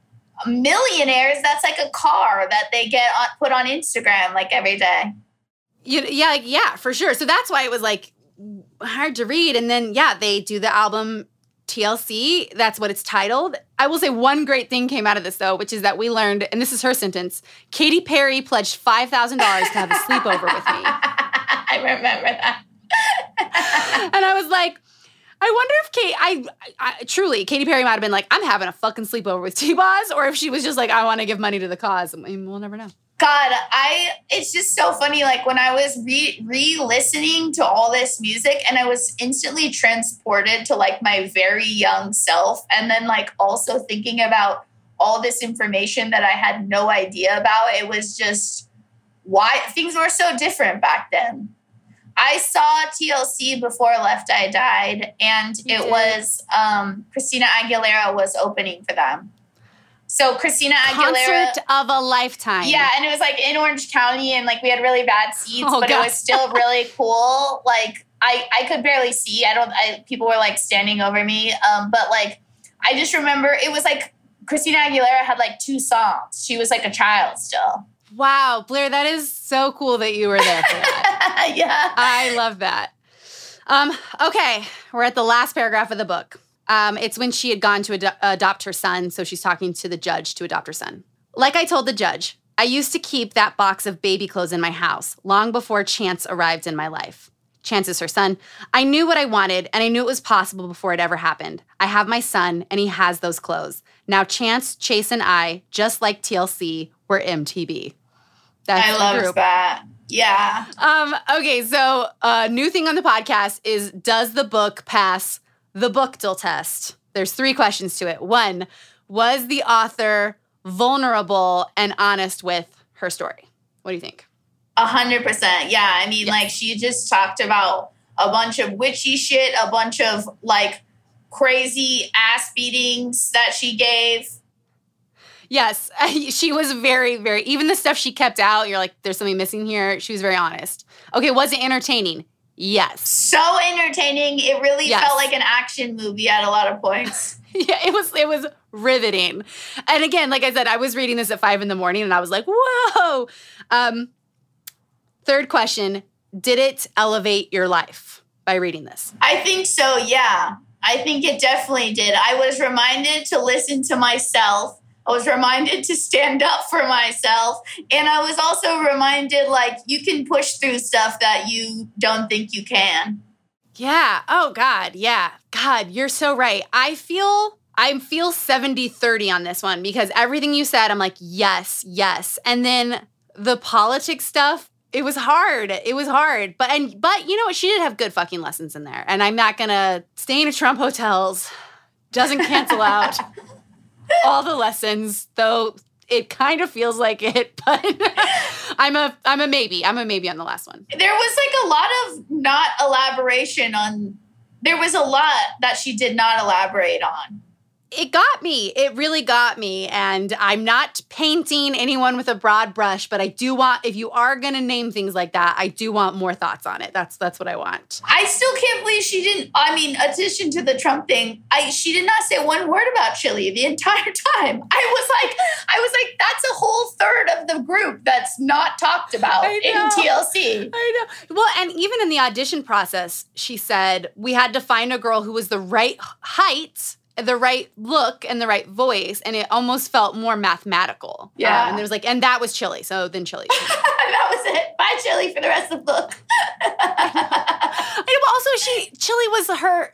millionaires. That's like a car that they get on, put on Instagram like every day. you, yeah, yeah, for sure. So that's why it was like hard to read. And then yeah, they do the album TLC. That's what it's titled. I will say one great thing came out of this though, which is that we learned, and this is her sentence: Katy Perry pledged five thousand dollars to have a sleepover with me. I remember that. and I was like, I wonder if Kate, I, I truly, Katy Perry might have been like, I'm having a fucking sleepover with T Boz, or if she was just like, I want to give money to the cause. I mean, we'll never know. God, I it's just so funny. Like when I was re re listening to all this music, and I was instantly transported to like my very young self, and then like also thinking about all this information that I had no idea about. It was just why things were so different back then. I saw TLC before Left Eye died, and You it did. was um, Christina Aguilera was opening for them. So Christina Aguilera. Concert of a lifetime. Yeah, and it was like in Orange County, and like we had really bad seats, Oh, but God. it was still really cool. Like I, I could barely see. I don't. I, people were like standing over me, um, but like I just remember it was like Christina Aguilera had like two songs. She was like a child still. Wow, Blair, that is so cool that you were there for that. yeah. I love that. Um, okay, we're at the last paragraph of the book. Um, it's when she had gone to ado- adopt her son, so she's talking to the judge to adopt her son. Like I told the judge, I used to keep that box of baby clothes in my house long before Chance arrived in my life. Chance is her son. I knew what I wanted, and I knew it was possible before it ever happened. I have my son, and he has those clothes. Now, Chance, Chase, and I, just like TLC, were MTB. That's I love group. that. Yeah. Um, okay, so uh new thing on the podcast is does the book pass the Bookdale test? There's three questions to it. One, was the author vulnerable and honest with her story? What do you think? A hundred percent. Yeah. I mean, Yes. like she just talked about a bunch of witchy shit, a bunch of like crazy ass beatings that she gave. Yes, she was very, very, even the stuff she kept out, you're like, there's something missing here. She was very honest. Okay, was it entertaining? Yes. So entertaining. It really Yes. felt like an action movie at a lot of points. yeah, it was it was riveting. And again, like I said, I was reading this at five in the morning and I was like, whoa. Um, third question: Did it elevate your life by reading this? I think so, yeah. I think it definitely did. I was reminded to listen to myself. I was reminded to stand up for myself. And I was also reminded like you can push through stuff that you don't think you can. Yeah. Oh God. Yeah. God, you're so right. I feel I feel 70 30 on this one because everything you said, I'm like, yes, yes. And then the politics stuff, it was hard. It was hard. But and but you know what? She did have good fucking lessons in there. And I'm not gonna stay in a Trump hotels doesn't cancel out all the lessons, though it kind of feels like it, but I'm a I'm a maybe. I'm a maybe on the last one. There was like a lot of not elaboration on there was a lot that she did not elaborate on it got me. It really got me. And I'm not painting anyone with a broad brush, but I do want if you are going to name things like that, I do want more thoughts on it. That's that's what I want. I still can't believe she didn't I mean, addition to the Trump thing, I she did not say one word about Chili the entire time. I was like I was like that's a whole third of the group that's not talked about in TLC. I know. Well, and even in the audition process, she said we had to find a girl who was the right height the right look and the right voice, and it almost felt more mathematical. Yeah, um, and was like, and that was Chili. So then Chili. that was it. Bye, Chili, for the rest of the book. also, she Chili was her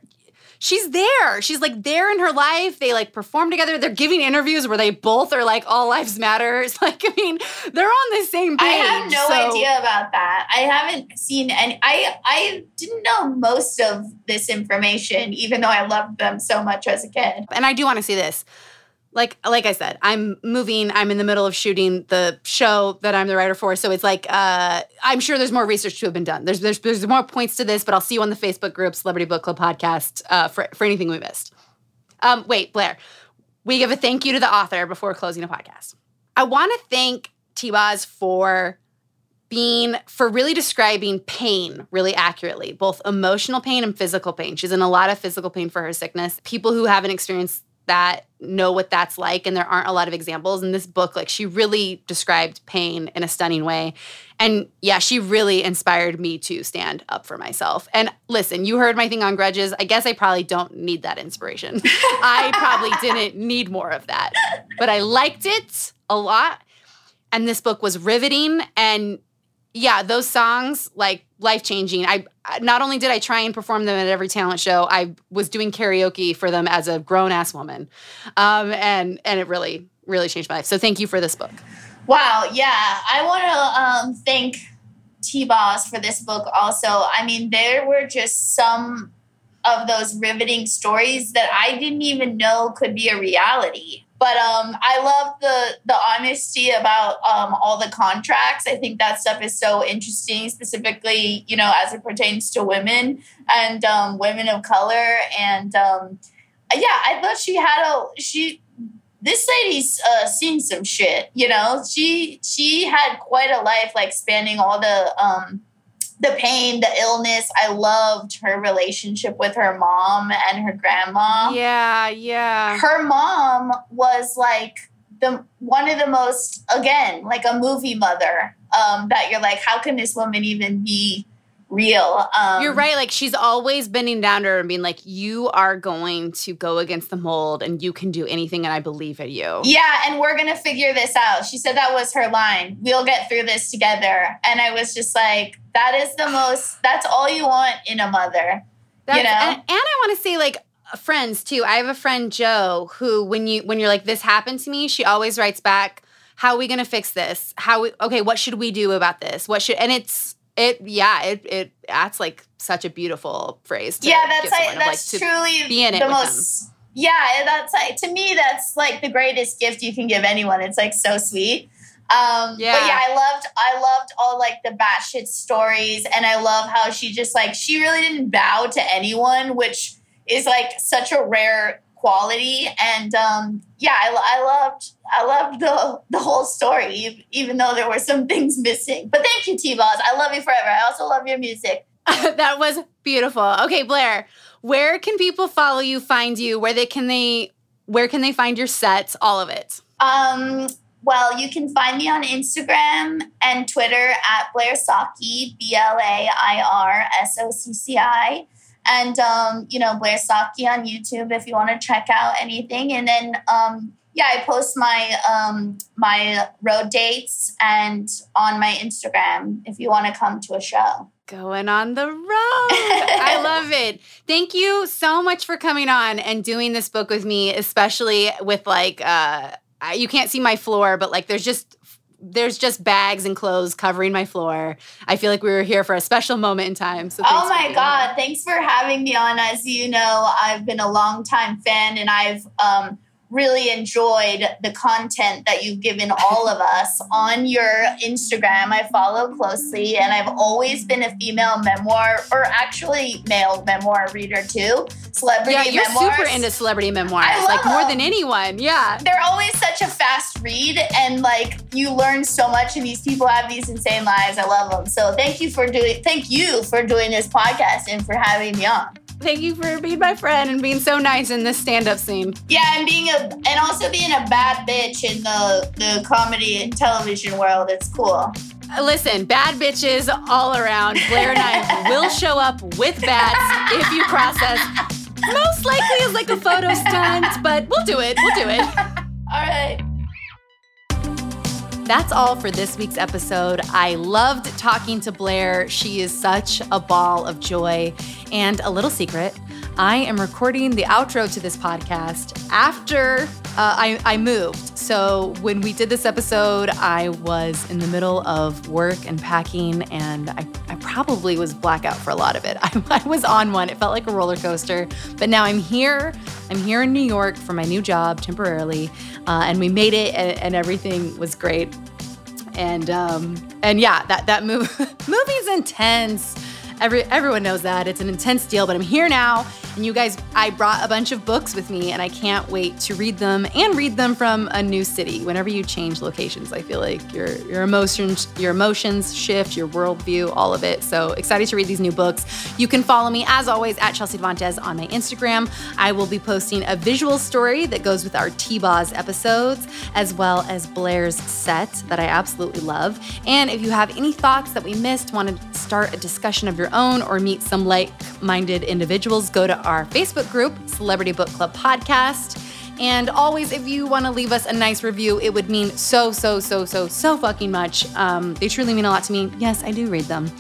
she's there. She's like there in her life. They like perform together. They're giving interviews where they both are like all lives matters. Like I mean, they're on the same page. I have no so. idea about that. I haven't seen any. I I didn't know most of this information, even though I loved them so much as a kid. And I do want to see this like like I said, I'm moving. I'm in the middle of shooting the show that I'm the writer for. So it's like uh, I'm sure there's more research to have been done. There's there's there's more points to this, but I'll see you on the Facebook group, Celebrity Book Club podcast, uh, for for anything we missed. Um, wait, Blair, we give a thank you to the author before closing the podcast. I want to thank T-Boz for being for really describing pain really accurately, both emotional pain and physical pain. She's in a lot of physical pain for her sickness. People who haven't experienced that know what that's like and there aren't a lot of examples. In this book like she really described pain in a stunning way. And yeah she really inspired me to stand up for myself. And listen you heard my thing on grudges. I guess i probably don't need that inspiration. I probably didn't need more of that. But i liked it a lot. And this book was riveting. And yeah, those songs like life changing. I not only did I try and perform them at every talent show, I was doing karaoke for them as a grown ass woman, um, and and it really really changed my life. So thank you for this book. Wow, yeah, I want to um, thank T Boz for this book. Also, I mean, there were just some of those riveting stories that I didn't even know could be a reality. But um, I love the the honesty about um, all the contracts. I think that stuff is so interesting, specifically, you know, as it pertains to women and um, women of color. And um, yeah, I thought she had a she. This lady's uh, seen some shit, you know. She she had quite a life, like spanning all the um, the pain, the illness. I loved her relationship with her mom and her grandma. Yeah, yeah. Her mom was like the one of the most again, like a movie mother. Um, that you're like, how can this woman even be real. Um, You're right. Like she's always bending down to her and being like, "You are going to go against the mold, and you can do anything, and I believe in you." Yeah, and we're gonna figure this out. She said that was her line. We'll get through this together. And I was just like, that is the most. That's all you want in a mother. That's, you know. And, and I want to say like friends too. I have a friend Joe who, when you when you're like, "This happened to me," she always writes back. How are we going to fix this? How we, okay, what should we do about this? What should and it's it yeah, it it that's like such a beautiful phrase. yeah, that's like, that's like, truly be in the most. Them. Yeah, that's like to me that's like the greatest gift you can give anyone. It's like so sweet. Um, yeah. But yeah, I loved I loved all like the batshit stories, and I love how she just like she really didn't bow to anyone, which is like such a rare quality. And um, yeah, I, I, loved I loved the the whole story, even though there were some things missing. But thank you, T-Boz I love you forever. I also love your music. that was beautiful. Okay, Blair, where can people follow you, find you? Where they can they where can they find your sets? All of it. Um, well, you can find me on Instagram and Twitter at Blair Socci, B L A I R S O C C I and um, you know Blair Socci on YouTube if you want to check out anything. And then um, yeah, I post my um, my road dates and on my Instagram if you want to come to a show. Going on the road. I love it. Thank you so much for coming on and doing this book with me, especially with like uh you can't see my floor, but like there's just there's just bags and clothes covering my floor. I feel like we were here for a special moment in time. So oh my god, thanks for having me on. As you know, I've been a long time fan, and I've um, really enjoyed the content that you've given all of us on your Instagram. I follow closely, and I've always been a female memoir, or actually male memoir reader too. Celebrity yeah, you're memoirs. super into celebrity memoirs, I like more than anyone. Yeah, they're always such a fast read, and like you learn so much, and these people have these insane lives. I love them. So thank you for doing. Thank you for doing this podcast and for having me on. Thank you for being my friend and being so nice in this stand-up scene. Yeah, and being a and also being a bad bitch in the the comedy and television world. It's cool. Uh, listen, bad bitches all around. Blair and I will show up with bats if you cross us. Most likely as like a photo stunt, but we'll do it. We'll do it. all right. That's all for this week's episode. I loved talking to Blair. She is such a ball of joy. And a little secret I am recording the outro to this podcast after uh, I, I moved. So when we did this episode, I was in the middle of work and packing, and I, I probably was blackout for a lot of it. I, I was on one. It felt like a roller coaster. But now I'm here. I'm here in New York for my new job temporarily, uh, and we made it, and, and everything was great. And um, and yeah, that that move movie's intense. Every, everyone knows that. It's an intense deal, but I'm here now. And you guys, I brought a bunch of books with me, and I can't wait to read them and read them from a new city. Whenever you change locations, I feel like your your emotions your emotions shift, your worldview, all of it. So excited to read these new books. You can follow me as always at Chelsea Devantez on my Instagram. I will be posting a visual story that goes with our T-Boz episodes, as well as Blair's set that I absolutely love. And if you have any thoughts that we missed, want to start a discussion of your own or meet some like-minded individuals, go to our Facebook group, Celebrity Book Club Podcast. And always, if you want to leave us a nice review, it would mean so, so, so, so, so fucking much. Um, they truly mean a lot to me. Yes, I do read them.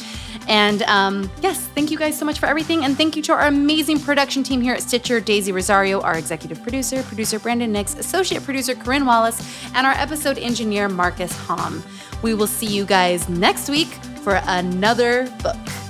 And um, yes, thank you guys so much for everything. And thank you to our amazing production team here at Stitcher Daisy Rosario, our executive producer, producer Brandon Nix, associate producer Corinne Wallace, and our episode engineer Marcus Hom. We will see you guys next week for another book.